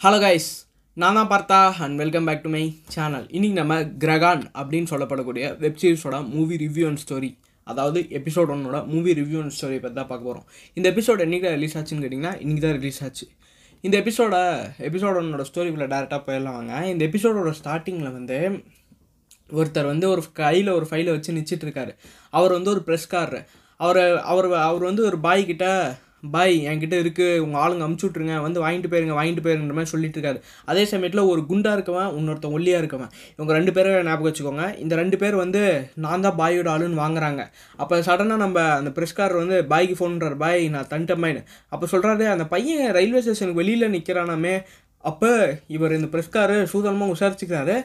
Hello guys நான் தான் Partha and welcome back to my channel இன்றைக்கி நம்ம கிரகான் அப்படின்னு சொல்லப்படக்கூடிய வெப் சீரிஸோட மூவி ரிவ்யூ அண்ட் ஸ்டோரி அதாவது எபிசோட் ஒன்னோட மூவி ரிவ்யூ அண்ட் ஸ்டோரி பற்றி தான் பார்க்க போகிறோம் இந்த எபிசோட் என்றைக்கு ரிலீஸ் ஆச்சுன்னு கேட்டிங்கன்னா இன்றைக்கி தான் ரிலீஸ் ஆச்சு. இந்த எபிசோட எபிசோட் ஒன்னோட ஸ்டோரிக்குள்ளே டேரெக்டாக போயிடலாம் வாங்க. இந்த எபிசோடோட ஸ்டார்டிங்கில் வந்து ஒருத்தர் வந்து ஒரு கையில் ஒரு ஃபைலை வச்சு நிச்சிட்டு இருக்காரு. அவர் வந்து ஒரு ப்ரெஸ்காரர் அவர் அவர் அவர் வந்து ஒரு பாய்கிட்ட பாய் என்கிட்ட இருக்குது உங்கள் ஆளுங்க அமுச்சு விட்ருங்க வந்து வாங்கிட்டு போயிருங்க வாங்கிட்டு போயிருங்கிற மாதிரி சொல்லிட்டு இருக்காரு. அதே சமயத்தில் ஒரு குண்டாக இருக்கவன் இன்னொருத்தன் ஒல்லியாக இருக்கவன். இவங்க ரெண்டு பேரும் ஞாபகம் வச்சுக்கோங்க. இந்த ரெண்டு பேர் வந்து நான் தான் பாயோட ஆளுன்னு வாங்குறாங்க. அப்போ சடனாக நம்ம அந்த ப்ரெஸ்காரர் வந்து பாய்க்கு ஃபோன் பண்ணுறாரு பாய் நான் தன்ட்டம்மாயின்னு அப்போ சொல்கிறாரு அந்த பையன் ரயில்வே ஸ்டேஷனுக்கு வெளியில் நிற்கிறானாமே அப்போ இவர் இந்த ப்ரெஸ்காரு சூதனமாக விசாரிச்சுக்கிறாரு.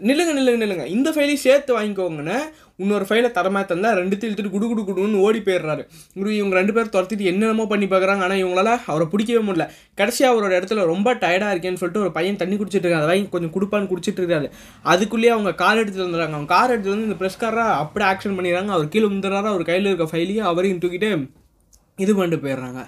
நில்லுங்க நில்லுங்க நில்லுங்க. இந்த ஃபைலையும் சேர்த்து வாங்கிக்கோங்கன்னு இன்னொரு ஃபைலை தரமாக தந்தால் ரெண்டுத்தையும் இழுத்துட்டு குடு குடு குடுன்னு ஓடி போயிடுறாரு. இவரு இவங்க ரெண்டு பேர் துரத்திட்டு என்னென்னமோ பண்ணி பார்க்குறாங்க. ஆனால் இவங்களால அவரை பிடிக்கவே முடியல. கடைசி அவரோட இடத்துல ரொம்ப டயர்டாக இருக்கேன்னு சொல்லிட்டு ஒரு பையன் தண்ணி குடிச்சிட்டு இருக்காங்க அதை கொஞ்சம் கொடுப்பான்னு குடிச்சிட்டு இருக்காரு. அதுக்குள்ளேயே அவங்க கார் எடுத்துட்டு வந்துடுறாங்க. அவங்க கார் எடுத்துகிட்டு வந்து இந்த ப்ரெஸ்காரராக அப்படியே ஆக்ஷன் பண்ணிடுறாங்க. அவர் கீழே முந்துறாரு அவர் கையில் இருக்க ஃபைலையும் அவரையும் தூக்கிட்டு இது பண்ணிட்டு போயிடுறாங்க.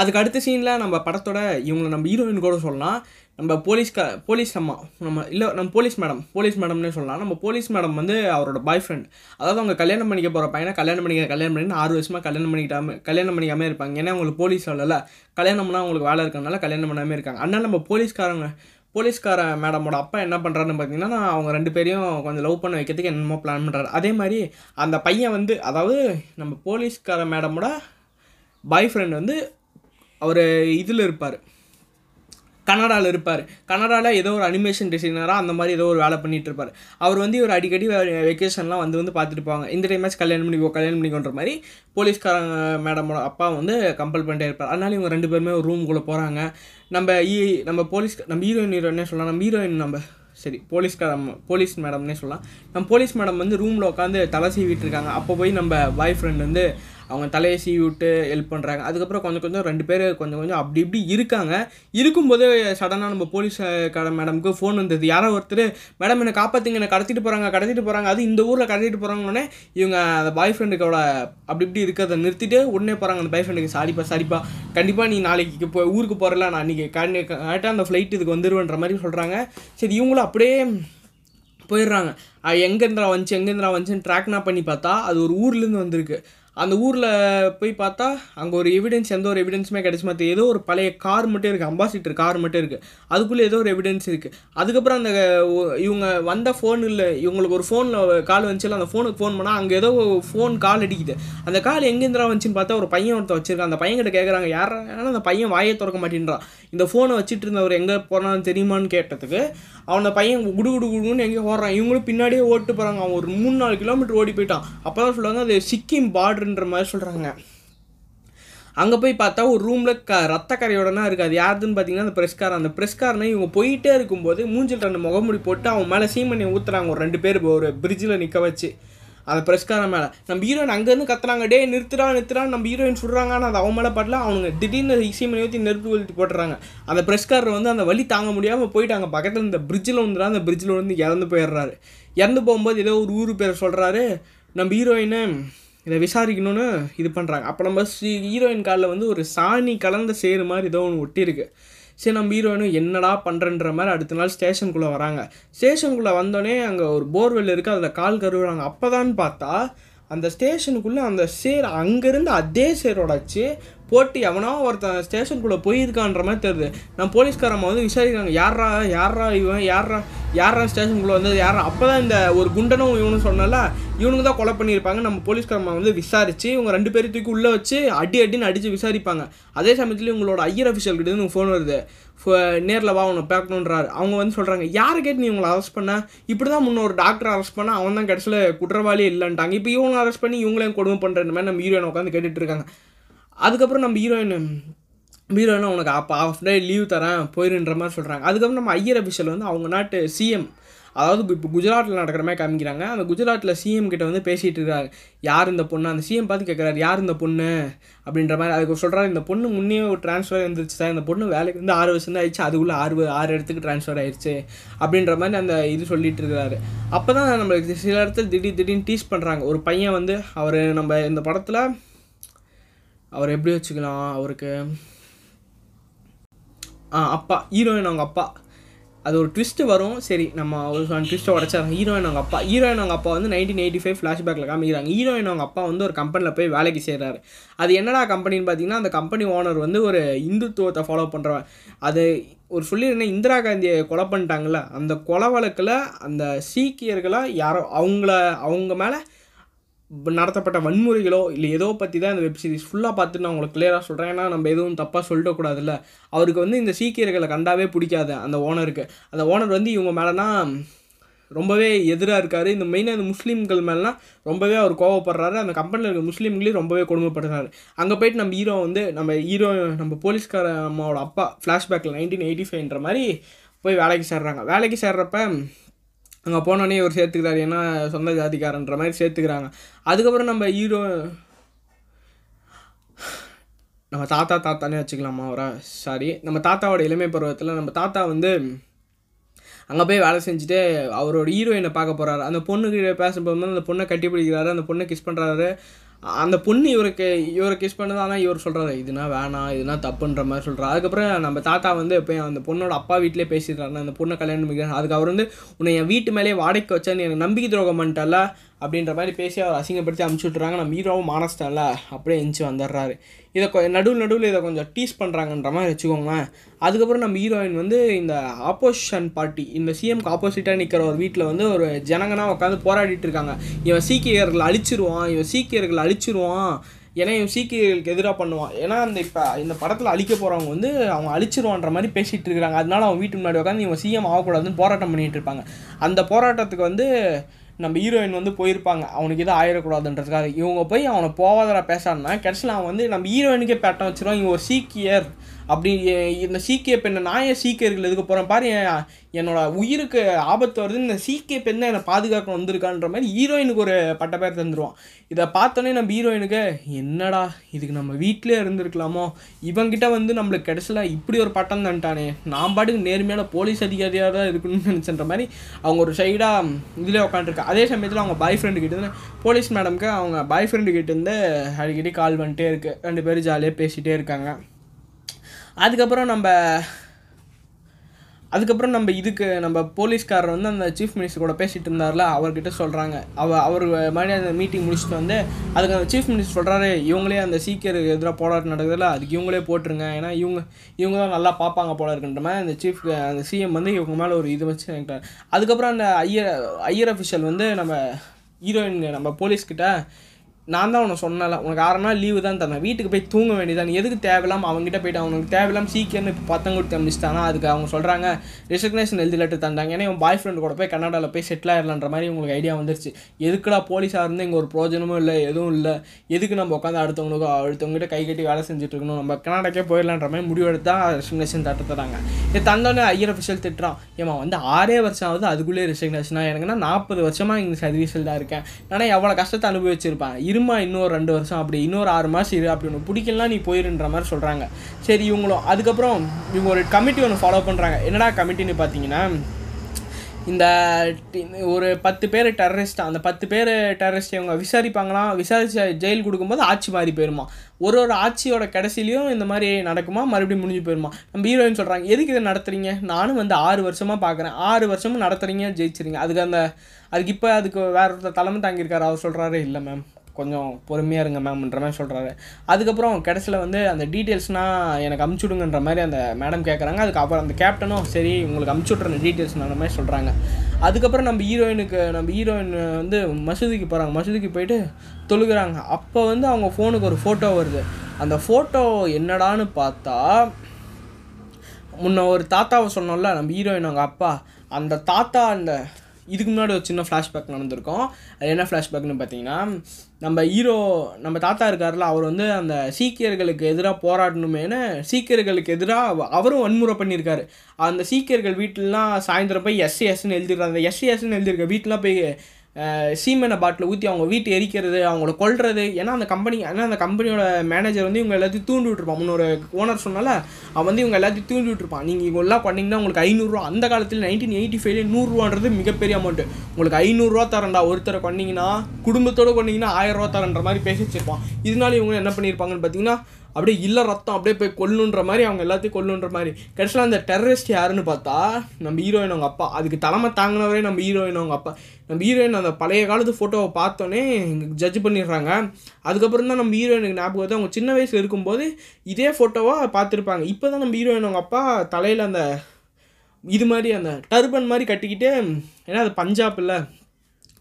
அதுக்கு அடுத்த சீனில் நம்ம படத்தோட இவங்களை நம்ம ஹீரோயின் கூட சொல்லலாம். நம்ம போலீஸ்கா போலீஸ் அம்மா நம்ம இல்லை நம்ம போலீஸ் மேடம் போலீஸ் மேடம்னே சொல்லலாம். நம்ம போலீஸ் மேடம் வந்து அவரோட பாய் ஃப்ரெண்ட் அதாவது அவங்க கல்யாணம் பண்ணிக்க போகிற பையனை கல்யாணம் பண்ணிக்க கல்யாணம் பண்ணி ஆறு வருஷமாக கல்யாணம் பண்ணிக்கிட்டாம கல்யாணம் பண்ணிக்காமே இருப்பாங்க. ஏன்னா அவங்களுக்கு போலீஸ் வரல கல்யாணம் பண்ணால் அவங்களுக்கு வேலை இருக்கறனால கல்யாணம் பண்ணாமே இருக்காங்க. அதனால நம்ம போலீஸ்காரங்க போலீஸ்கார மேடமோட அப்பா என்ன பண்ணுறாருன்னு பார்த்தீங்கன்னா அவங்க ரெண்டு பேரையும் கொஞ்சம் லவ் பண்ண வைக்கிறதுக்கு என்னமோ பிளான் பண்ணுறாரு அதே மாதிரி அந்த பையன் வந்து அதாவது நம்ம போலீஸ்கார மேடமோட பாய் ஃப்ரெண்ட் வந்து அவர் இதில் இருப்பார். கனடாவில் இருப்பார். கனடாவில் ஏதோ ஒரு அனிமேஷன் டிசைனராக அந்த மாதிரி ஏதோ ஒரு வேலை பண்ணிகிட்டு இருப்பார். அவர் வந்து இவர் அடிக்கடி வெக்கேஷன்லாம் வந்து வந்து பார்த்துட்டு போவாங்க. இந்த மேட்ச் கல்யாணம் பண்ணிக்கோ கல்யாணம் பண்ணிக்கோன்ற மாதிரி போலீஸ்காரங்க மேடமோட அப்பா வந்து கம்பல் பண்ணிட்டே இருப்பார். அதனால இவங்க ரெண்டு பேருமே ஒரு ரூம்குள்ளே போகிறாங்க நம்ம ஈ நம்ம போலீஸ் நம்ம ஹீரோயின் ஹீரோயினே சொல்லலாம்? நம்ம ஹீரோயின் நம்ம சரி போலீஸ்கார போலீஸ் மேடம்னே சொல்லலாம். நம்ம போலீஸ் மேடம் வந்து ரூமில் உட்காந்து தலை சீவிட்டு இருக்காங்க. அப்போ போய் நம்ம பாய் ஃப்ரெண்ட் வந்து அவங்க தலையை சீவி விட்டு ஹெல்ப் பண்ணுறாங்க அதுக்கப்புறம் கொஞ்சம் கொஞ்சம் ரெண்டு பேர் கொஞ்சம் கொஞ்சம் அப்படி இப்படி இருக்காங்க. இருக்கும்போது சடனாக நம்ம போலீஸ்கார மேடமுக்கு ஃபோன் வந்தது. யாரோ ஒருத்தர் மேடம் என்னை காப்பாற்றுங்க என்னை கடத்திட்டு போகிறாங்க கடத்திட்டு போகிறாங்க அது இந்த ஊரில் கடத்திட்டு போகிறாங்கன்னே இவங்க அந்த பாய் ஃப்ரெண்டுக்கோட அப்படி இப்படி இருக்கிறத நிறுத்திட்டு உடனே போகிறாங்க அந்த பாய் ஃப்ரெண்டுக்கு சாரிப்பா சாரிப்பா கண்டிப்பாக நீ நாளைக்கு இப்போ ஊருக்கு போகிறல நான் அன்றைக்கி கரெக்டாக அந்த ஃப்ளைட் இதுக்கு வந்துடுவேன்ற மாதிரி சொல்கிறாங்க சரி இவங்களும் அப்படியே போயிடுறாங்க. எங்கேருந்துடா வந்துச்சு எங்கேருந்துடா வந்துச்சுன்னு ட்ராக்னா பண்ணி பார்த்தா அது ஒரு ஊர்லேருந்து வந்திருக்கு. அந்த ஊரில் போய் பார்த்தா அங்கே ஒரு எவிடன்ஸ் எந்த ஒரு எவிடன்ஸுமே கிடச்சி மாற்றி ஏதோ ஒரு பழைய கார் மட்டும் இருக்குது அம்பாசிட்டர் கார் மட்டும் இருக்குது அதுக்குள்ளே ஏதோ ஒரு எவிடன்ஸ் இருக்குது அதுக்கப்புறம் அந்த இவங்க வந்த ஃபோன் இல்லை இவங்களுக்கு ஒரு ஃபோனில் கால் வந்துச்சுல அந்த ஃபோனுக்கு ஃபோன் பண்ணால் அங்கே ஏதோ ஃபோன் கால் அடிக்குது. அந்த கால் எங்கேருந்துடா வந்துச்சுன்னு பார்த்தா ஒரு பையன் ஒருத்த வச்சிருக்கான். அந்த பையன்கிட்ட கேட்குறாங்க யார் ஆனால் அந்த பையன் வாயை திறக்க மாட்டேன்றான். இந்த ஃபோனை வச்சுட்டு இருந்தவர் எங்கே போனான்னு தெரியுமான்னு கேட்டதுக்கு அவன் அந்த பையன் குடு குடு குடுன்னு எங்கே ஓடுறான். இவங்களும் பின்னாடியே ஓட்டு போகிறாங்க அவன் ஒரு மூணு நாலு கிலோமீட்டர் ஓடி போயிட்டான். அப்போ தான் சொல்லுவாங்க அது சிக்கிம் அப்படின்ற மாதிரி சொல்கிறாங்க அங்கே போய் பார்த்தா ஒரு ரூமில் க ரத்த கரையோடனா இருக்குது அது யாருதுன்னு பார்த்தீங்கன்னா அந்த ப்ரெஸ்காரன் அந்த ப்ரெஸ்காரனை இவங்க போயிட்டே இருக்கும்போது மூஞ்சில் ரெண்டு முகமுடி போட்டு அவன் மேலே சீமண்ணி ஊற்றுறாங்க ஒரு ரெண்டு பேர் ஒரு பிரிட்ஜில் நிற்க வச்சு. அந்த ப்ரெஸ்காரன் மேலே. நம்ம ஹீரோயின் அங்கேருந்து கத்துறாங்க. டே நிறுத்துறா நிறுத்துறா நம்ம ஹீரோயின் சொல்கிறாங்க ஆனால் அது அவன் மேலே படல. அவனுங்க திடீர்னு சீமனை ஊற்றி நெருப்பு ஊற்றி போட்டுறாங்க. அந்த ப்ரெஸ்காரர் வந்து அந்த வழி தாங்க முடியாமல் போயிட்டாங்க. பக்கத்தில் இந்த பிரிட்ஜில் வந்துடா அந்த பிரிட்ஜில் வந்து இறந்து போயிடுறாரு. இறந்து போகும்போது ஏதோ ஒரு ஊர் பேர் சொல்கிறாரு நம்ம ஹீரோயினை இதை விசாரிக்கணும்னு இது பண்ணுறாங்க அப்போ நம்ம ஹீரோயின் காலில் வந்து ஒரு சாணி கலந்த சேரு மாதிரி ஏதோ ஒன்று ஒட்டியிருக்கு. சரி நம்ம ஹீரோயினும் என்னடா பண்ணுறன்ற மாதிரி அடுத்த நாள் ஸ்டேஷனுக்குள்ளே வராங்க. ஸ்டேஷனுக்குள்ளே வந்தோடனே அங்கே ஒரு போர்வெல் இருக்குது அதில் கால் கருவுறாங்க. அப்போ தான் பார்த்தா அந்த ஸ்டேஷனுக்குள்ளே அந்த சேர் அங்கேருந்து அதே சேரோடச்சு போட்டு எவனோ ஒருத்தன் ஸ்டேஷனுக்குள்ளே போயிருக்கான்ற மாதிரி தெரியுது. நம்ம போலீஸ்காரம்மா வந்து விசாரிக்கிறாங்க யாரா யாரா இவன் யாரா யாரா ஸ்டேஷனுக்குள்ளே வந்தது யாரா அப்போ தான் இந்த ஒரு குண்டனும் இவனு சொன்னால இவனுக்கு தான் கொலை பண்ணியிருப்பாங்க. நம்ம போலீஸ்காரம்மா வந்து விசாரித்து இவங்க ரெண்டு பேரும் தூக்கி உள்ளே வச்சு அடி அடின்னு அடித்து விசாரிப்பாங்க. அதே சமயத்தில் இவங்களோட ஐயர் அஃபிஷியல் கிட்டேருந்து ஃபோன் வருது. நேரில் வா உன்னை பார்க்கணுன்றாரு. அவங்க வந்து சொல்கிறாங்க யாரை கேட்டு நீ இவங்களை அரெஸ்ட் பண்ண? இப்படி தான் முன்ன ஒரு டாக்டர் அரெஸ்ட் பண்ணால் அவன் தான் கடைசியில் குற்றவாளி இல்லைன்ட்டாங்க. இப்போ இவங்க அரெஸ்ட் பண்ணி இவங்களையும் கொடுமை பண்ணுற மாதிரி நம்ம ஹீரோயின் உட்காந்து கேட்டுட்டு இருக்காங்க. அதுக்கப்புறம் நம்ம ஹீரோயின் ஹீரோயினை உனக்கு அப்போ ஆஃப் டே லீவ் தரேன் போயிருன்ற மாதிரி சொல்கிறாங்க அதுக்கப்புறம் நம்ம ஐயர் அபிஷியல் வந்து அவங்க நாட்டு சிஎம் அதாவது இப்போ குஜராத்தில் நடக்கிற மாதிரி காமிக்கிறாங்க. அந்த குஜராத்தில் சிஎம் கிட்ட வந்து பேசிகிட்டு இருக்காங்க யார் இந்த பொண்ணு? அந்த சிஎம் பார்த்து கேட்குறாரு யார் இந்த பொண்ணு? அப்படின்ற மாதிரி அதுக்கு சொல்கிறாரு இந்த பொண்ணு முன்னே ஒரு ட்ரான்ஸ்ஃபர் இருந்துச்சு சார் இந்த பொண்ணு வேலைக்கு வந்து ஆறு வருஷம் தான் ஆயிடுச்சு. அதுக்குள்ளே ஆறு ஆறு இடத்துக்கு ட்ரான்ஸ்ஃபர் ஆயிடுச்சு. அப்படின்ற மாதிரி அந்த இது சொல்லிட்டு இருக்கிறாரு அப்போ தான் நம்மளுக்கு சில இடத்துல திடீர் திடீர்னு டீஸ் பண்ணுறாங்க ஒரு பையன் வந்து அவர் நம்ம இந்த படத்தில் அவர் எப்படி வச்சுக்கலாம்? அவருக்கு ஆ அப்பா ஹீரோயின் அவங்க அப்பா. அது ஒரு ட்விஸ்ட்டு வரும். சரி நம்ம ஒரு ட்விஸ்ட்டை உடச்சாங்க. ஹீரோயின் அவங்க அப்பா. ஹீரோயின் அவங்க அப்பா வந்து நைன்டீன் எயிட்டி ஃபைவ் ஃப்ளாஷ்பேக்கில் காமிக்கிறாங்க. ஹீரோயின் அவங்க அப்பா வந்து ஒரு கம்பெனியில் போய் வேலைக்கு செய்கிறாரு அது என்னடா கம்பெனின்னு பார்த்தீங்கன்னா அந்த கம்பெனி ஓனர் வந்து ஒரு இந்துத்துவத்தை ஃபாலோ பண்ணுறவன் அது ஒரு சொல்லியிருந்தேன் இந்திரா காந்தியை கொலை பண்ணிட்டாங்கல்ல அந்த கொலை வழக்கில் அந்த சீக்கியர்களை யாரோ அவங்கள அவங்க மேலே நடத்தப்பட்ட வன்முறைகளோ இல்லை ஏதோ பற்றி தான் இந்த வெப் சீரிஸ் ஃபுல்லாக பார்த்து நான் உங்களுக்கு கிளியராக சொல்கிறேன் ஏன்னா நம்ம எதுவும் தப்பாக சொல்லிடக்கூடாதுல்ல. அவருக்கு வந்து இந்த சீக்கியர்களை கண்டாவே பிடிக்காது அந்த ஓனருக்கு. அந்த ஓனர் வந்து இவங்க மேலேனா ரொம்பவே எதிராக இருக்கார். இந்த மெயினாக இந்த முஸ்லீம்கள் மேலாம் ரொம்பவே அவர் கோவப்படுறாரு. அந்த கம்பெனியில் இருக்க முஸ்லீம்களையும் ரொம்பவே கொடுமைப்படுறாரு அங்கே போயிட்டு நம்ம ஹீரோ வந்து நம்ம ஹீரோ நம்ம போலீஸ்கார அம்மாவோட அப்பா ஃப்ளாஷ்பேக்கில் நைன்டீன் எயிட்டி ஃபைவ்ன்ற மாதிரி போய் வேலைக்கு சேர்றாங்க. வேலைக்கு சேர்றப்ப அங்கே போனோடனே இவர் சேர்த்துக்கிறாரு ஏன்னா சொந்த ஜாதிக்காரன்ற மாதிரி சேர்த்துக்கிறாங்க. அதுக்கப்புறம் நம்ம ஹீரோ நம்ம தாத்தா தாத்தானே வச்சுக்கலாமா அவரை? சாரி நம்ம தாத்தாவோட இளமை பருவத்தில் நம்ம தாத்தா வந்து அங்கே போய் வேலை செஞ்சுட்டு அவரோட ஹீரோயினை பார்க்க போகிறாரு அந்த பொண்ணுக்கு பேசும்போது அந்த பொண்ணை கட்டி பிடிக்கிறாரு அந்த பொண்ணை கிஸ் பண்ணுறாரு அந்த பொண்ணு இவருக்கு இவரை கிஸ் பண்ணது ஆனால் இவர் சொல்கிறாரு இதுனா வேணாம் இதுனா தப்புன்ற மாதிரி சொல்கிறார் அதுக்கப்புறம் நம்ம தாத்தா வந்து இப்போ அந்த பொண்ணோட அப்பா வீட்டிலே பேசிடுறாரு அந்த பொண்ணை கல்யாணம் பண்ணிக்கிறாங்க அதுக்கு அவர் வந்து உன்னை என் வீட்டு மேலேயே வாடகைக்கு வச்சா நீ எனக்கு நம்பிக்கை துரோகம் பண்ணிட்டால அப்படின்ற மாதிரி பேசி அவர் அசிங்கப்படுத்தி அமுச்சு விட்றாங்க நம்ம ஹீரோவும் மானஸ்டன்ல அப்படியே எஞ்சி வந்துடுறாரு. இதை நடுவில் நடுவில் இதை கொஞ்சம் டீஸ் பண்ணுறாங்கன்ற மாதிரி வச்சுக்கோங்களேன். அதுக்கப்புறம் நம்ம ஹீரோயின் வந்து இந்த ஆப்போசிஷன் பார்ட்டி இந்த சிஎம்க்கு ஆப்போசிட்டாக நிற்கிற ஒரு வீட்டில் வந்து ஒரு ஜனங்கனா உட்காந்து போராடிட்டு இருக்காங்க. இவன் சீக்கியர்களை அழிச்சிருவான் இவன் சீக்கியர்களை அழிச்சிருவான். ஏன்னா இவன் சீக்கியர்களுக்கு எதிராக பண்ணுவான். ஏன்னா அந்த இப்போ இந்த படத்தில் அழிக்க போகிறவங்க வந்து அவங்க அழிச்சிருவான்ற மாதிரி பேசிகிட்டு இருக்கிறாங்க அதனால அவன் வீட்டு முன்னாடி உட்காந்து இவன் சிஎம் ஆகக்கூடாதுன்னு போராட்டம் பண்ணிகிட்டு இருப்பாங்க. அந்த போராட்டத்துக்கு வந்து நம்ம ஹீரோயின் வந்து போயிருப்பாங்க. அவனுக்கு எதுவும் ஆயிடக்கூடாதுன்றதுக்காக. இவங்க போய் அவனை போவாதரா பேசான்னா கடைசியில் அவன் வந்து நம்ம ஹீரோயினுக்கே பேட்டம் வச்சிருவான். இவன் ஒரு சீக்கியர். அப்படி இந்த சீக்கிய பெண்ணை நான் ஏன் சீக்கியர்கள் எதுக்கு போகிறேன் பாரு என்னோட உயிருக்கு ஆபத்து வருது இந்த சீக்கிய பெண்ணை என்னை பாதுகாக்க வந்திருக்கான்ற மாதிரி ஹீரோயினுக்கு ஒரு பட்ட பேர் தந்துடுவான் இதை பார்த்தோன்னே நம்ம ஹீரோயினுக்கு என்னடா இதுக்கு நம்ம வீட்டிலே இருந்திருக்கலாமோ? இவங்கிட்ட வந்து நம்மளுக்கு கிடைச்சல இப்படி ஒரு பட்டம் தந்துட்டானே. நான் பாட்டுக்கு நேர்மையான போலீஸ் அதிகாரியாக தான் இருக்கணும்னு நினச்சன்ற மாதிரி அவங்க ஒரு சைடாக இதில் உட்காந்துருக்கா. அதே சமயத்தில் அவங்க பாய் ஃப்ரெண்டு கிட்ட போலீஸ் மேடம்க்கு அவங்க பாய் ஃப்ரெண்டு கிட்டேருந்து அடிக்கடி கால் பண்ணிட்டே இருக்குது ரெண்டு பேரும் ஜாலியாக பேசிகிட்டே இருக்காங்க. அதுக்கப்புறம் நம்ம அதுக்கப்புறம் நம்ம இதுக்கு நம்ம போலீஸ்காரர் வந்து அந்த சீஃப் மினிஸ்டர் கூட பேசிகிட்டு இருந்தார்ல அவர்கிட்ட சொல்கிறாங்க அவ அவர் மாதிரி அந்த மீட்டிங் முடிச்சுட்டு வந்து அதுக்கு அந்த சீஃப் மினிஸ்டர் சொல்கிறாரு இவங்களே அந்த சீக்கியருக்கு எதிராக போராட்டம் நடக்குதுல்ல அதுக்கு இவங்களே போட்டுருங்க. ஏன்னா இவங்க இவங்க தான் நல்லா பார்ப்பாங்க போல இருக்குன்ற மாதிரி அந்த சீஃப் அந்த சிஎம் வந்து இவங்க மேலே ஒரு இது வச்சு நினைக்கிறார். அதுக்கப்புறம் அந்த ஐயர் ஐயர் அஃபிஷியல் வந்து நம்ம ஹீரோயின் நம்ம போலீஸ்கிட்ட நான் தான் உனக்கு சொன்னல உனக்கு ஆறு நாள் லீவு தான் தரேன் வீட்டுக்கு போய் தூங்க வேண்டியதான் நீ எதுக்கு தேவையில்லாமல் அவங்ககிட்ட போயிட்டு அவனுக்கு தேவையில்லாமல் சீக்கிரம்னு இப்போ பத்தம் கொடுத்து அமிச்சிட்டானா அதுக்கு அவங்க சொல்கிறாங்க ரிசக்னேஷன் எழுதி லெட்டர் தந்தாங்க. ஏன்னா இவன் பாய் ஃப்ரெண்டு கூட போய் கனடாவில் போய் செட்டில் ஆயிடலான்ற மாதிரி உங்களுக்கு ஐடியா வந்துருச்சு. எதுக்குடா போலீஸாக இருந்து இங்கே ஒரு பிரோஜனமும் இல்லை எதுவும் இல்லை? எதுக்கு நம்ம உட்காந்து அடுத்தவங்களுக்கு அடுத்தவங்ககிட்ட கை கட்டி வேலை செஞ்சுட்டு இருக்கணும்? நம்ம கர்நாடகே போயிடலான்ற மாதிரி முடிவெடுத்து தான் ரெசிக்னேஷன் தட்ட தராங்க இது தந்தோடனே ஐயர் அஃபிஷியல் திட்டுறான். ஏமா வந்து ஆறே வருஷம் ஆகுது அதுக்குள்ளேயே ரிசக்னேஷனாக எனக்குன்னா நாற்பது வருஷமாக இங்கே சர்வீஸில் தான் இருக்கேன். ஆனால் எவ்வளோ கஷ்டத்தை அனுபவிச்சிருப்பேன். இருமா இன்னொரு ரெண்டு வருஷம் அப்படி இன்னொரு ஆறு மாதம் இரு அப்படி ஒன்று பிடிக்கலாம் நீ போயிருன்ற மாதிரி சொல்கிறாங்க சரி இவங்களும் அதுக்கப்புறம் இவங்க ஒரு கமிட்டி ஒன்று ஃபாலோ பண்ணுறாங்க என்னடா கமிட்டின்னு பார்த்தீங்கன்னா இந்த ஒரு பத்து பேர் டெரரிஸ்ட் அந்த பத்து பேர் டெரரிஸ்ட் இவங்க விசாரிப்பாங்களாம். விசாரிச்சு ஜெயில் கொடுக்கும்போது ஆட்சி மாறி போயிருமா? ஒரு ஒரு ஆட்சியோட கடைசிலையும் இந்த மாதிரி நடக்குமா? மறுபடியும் முடிஞ்சு போயிருமா? நம்ம ஹீரோயின் சொல்கிறாங்க எதுக்கு இதை நடத்துறீங்க? நானும் வந்து ஆறு வருஷமாக பார்க்குறேன் ஆறு வருஷமும் நடத்துறீங்க ஜெயிச்சிருங்க அதுக்கு அந்த அதுக்கு இப்போ அதுக்கு வேற ஒருத்தர் தலைமை தாங்கியிருக்காரு. அவர் சொல்கிறாரு இல்லை மேம் கொஞ்சம் பொறுமையாக இருங்க மேம்ன்ற மாதிரி சொல்கிறாரு அதுக்கப்புறம் கடைசியில் வந்து அந்த டீட்டெயில்ஸ்னால் எனக்கு அமுச்சு விடுங்கன்ற மாதிரி அந்த மேடம் கேட்குறாங்க அதுக்கப்புறம் அந்த கேப்டனும் சரி உங்களுக்கு அமுச்சு விட்ற டீட்டெயில்ஸ்ன்ற மாதிரி சொல்கிறாங்க அதுக்கப்புறம் நம்ம ஹீரோயினுக்கு நம்ம ஹீரோயின் வந்து மசூதிக்கு போகிறாங்க மசூதிக்கு போயிட்டு தொழுகிறாங்க. அப்போ வந்து அவங்க ஃபோனுக்கு ஒரு ஃபோட்டோ வருது. அந்த ஃபோட்டோ என்னடான்னு பார்த்தா முன்ன ஒரு தாத்தாவை சொன்னோம்ல நம்ம ஹீரோயின் அவங்க அப்பா. அந்த தாத்தா அந்த இதுக்கு முன்னாடி ஒரு சின்ன ஃப்ளாஷ்பேக் நடந்திருக்கும். அது என்ன ஃப்ளாஷ்பேக்னு பார்த்தீங்கன்னா நம்ம ஹீரோ நம்ம தாத்தா இருக்கார்ல அவர் வந்து அந்த சீக்கியர்களுக்கு எதிராக போராடணுமேனு சீக்கியர்களுக்கு எதிராக அவரும் வன்முறை பண்ணியிருக்காரு. அந்த சீக்கியர்கள் வீட்டிலலாம் சாயந்தரம் போய் எஸ்சி எஸ்ன்னு எழுதிடுறாங்க. அந்த எஸ்சி எஸ்ன்னு எழுதியிருக்க வீட்டிலாம் போய் அஹ், பாட்டில் ஊற்றி அவங்க வீட்டை எரிக்கிறது அவங்கள கொள்வது ஏன்னா அந்த கம்பெனி ஏன்னா அந்த கம்பெனியோட மேனேஜர் வந்து இவங்க எல்லாத்தையும் தூண்டி விட்டுருப்பான். முன்னொரு ஓனர் சொன்னால அவன் வந்து இவங்க எல்லாத்தையும் தூண்டி விட்டுருப்பான். நீங்கள் இவங்க எல்லாம் உங்களுக்கு ஐநூறுரூவா அந்த காலத்தில் நைன்டீன் எயிட்டி ஃபைவ்ல நூறுரூவான்றது மிகப்பெரிய அமௌண்ட்டு உங்களுக்கு ஐநூறுரூவா தரேன்டா. ஒருத்தரை பண்ணிங்கன்னா குடும்பத்தோடு பண்ணிங்கன்னா ஆயிரம் ரூபா தரன்ற மாதிரி பேசி வச்சிருப்பான். இதனால இவங்க என்ன பண்ணியிருப்பாங்கன்னு பார்த்தீங்கன்னா அப்படியே இல்லை ரத்தம் அப்படியே போய் கொல்லுன்ற மாதிரி அவங்க எல்லாத்தையும் கொல்லுன்ற மாதிரி. கடைசியில் அந்த டெரரிஸ்ட் யாருன்னு பார்த்தா நம்ம ஹீரோயின் அவங்க அப்பா. அதுக்கு தலைமை தாங்கினவரே நம்ம ஹீரோயின் அவங்க அப்பா. நம்ம ஹீரோயின் அந்த பழைய காலத்து ஃபோட்டோவை பார்த்தோன்னே ஜட்ஜ் பண்ணிடுறாங்க. அதுக்கப்புறம் தான் நம்ம ஹீரோயினுக்கு ஞாபகம் அவங்க சின்ன வயசில் இருக்கும்போது இதே ஃபோட்டோவாக பார்த்துருப்பாங்க. இப்போ தான் நம்ம ஹீரோயின் அவங்க அப்பா தலையில் அந்த இது மாதிரி அந்த டர்பன் மாதிரி கட்டிக்கிட்டு ஏன்னா அது பஞ்சாப் இல்லை.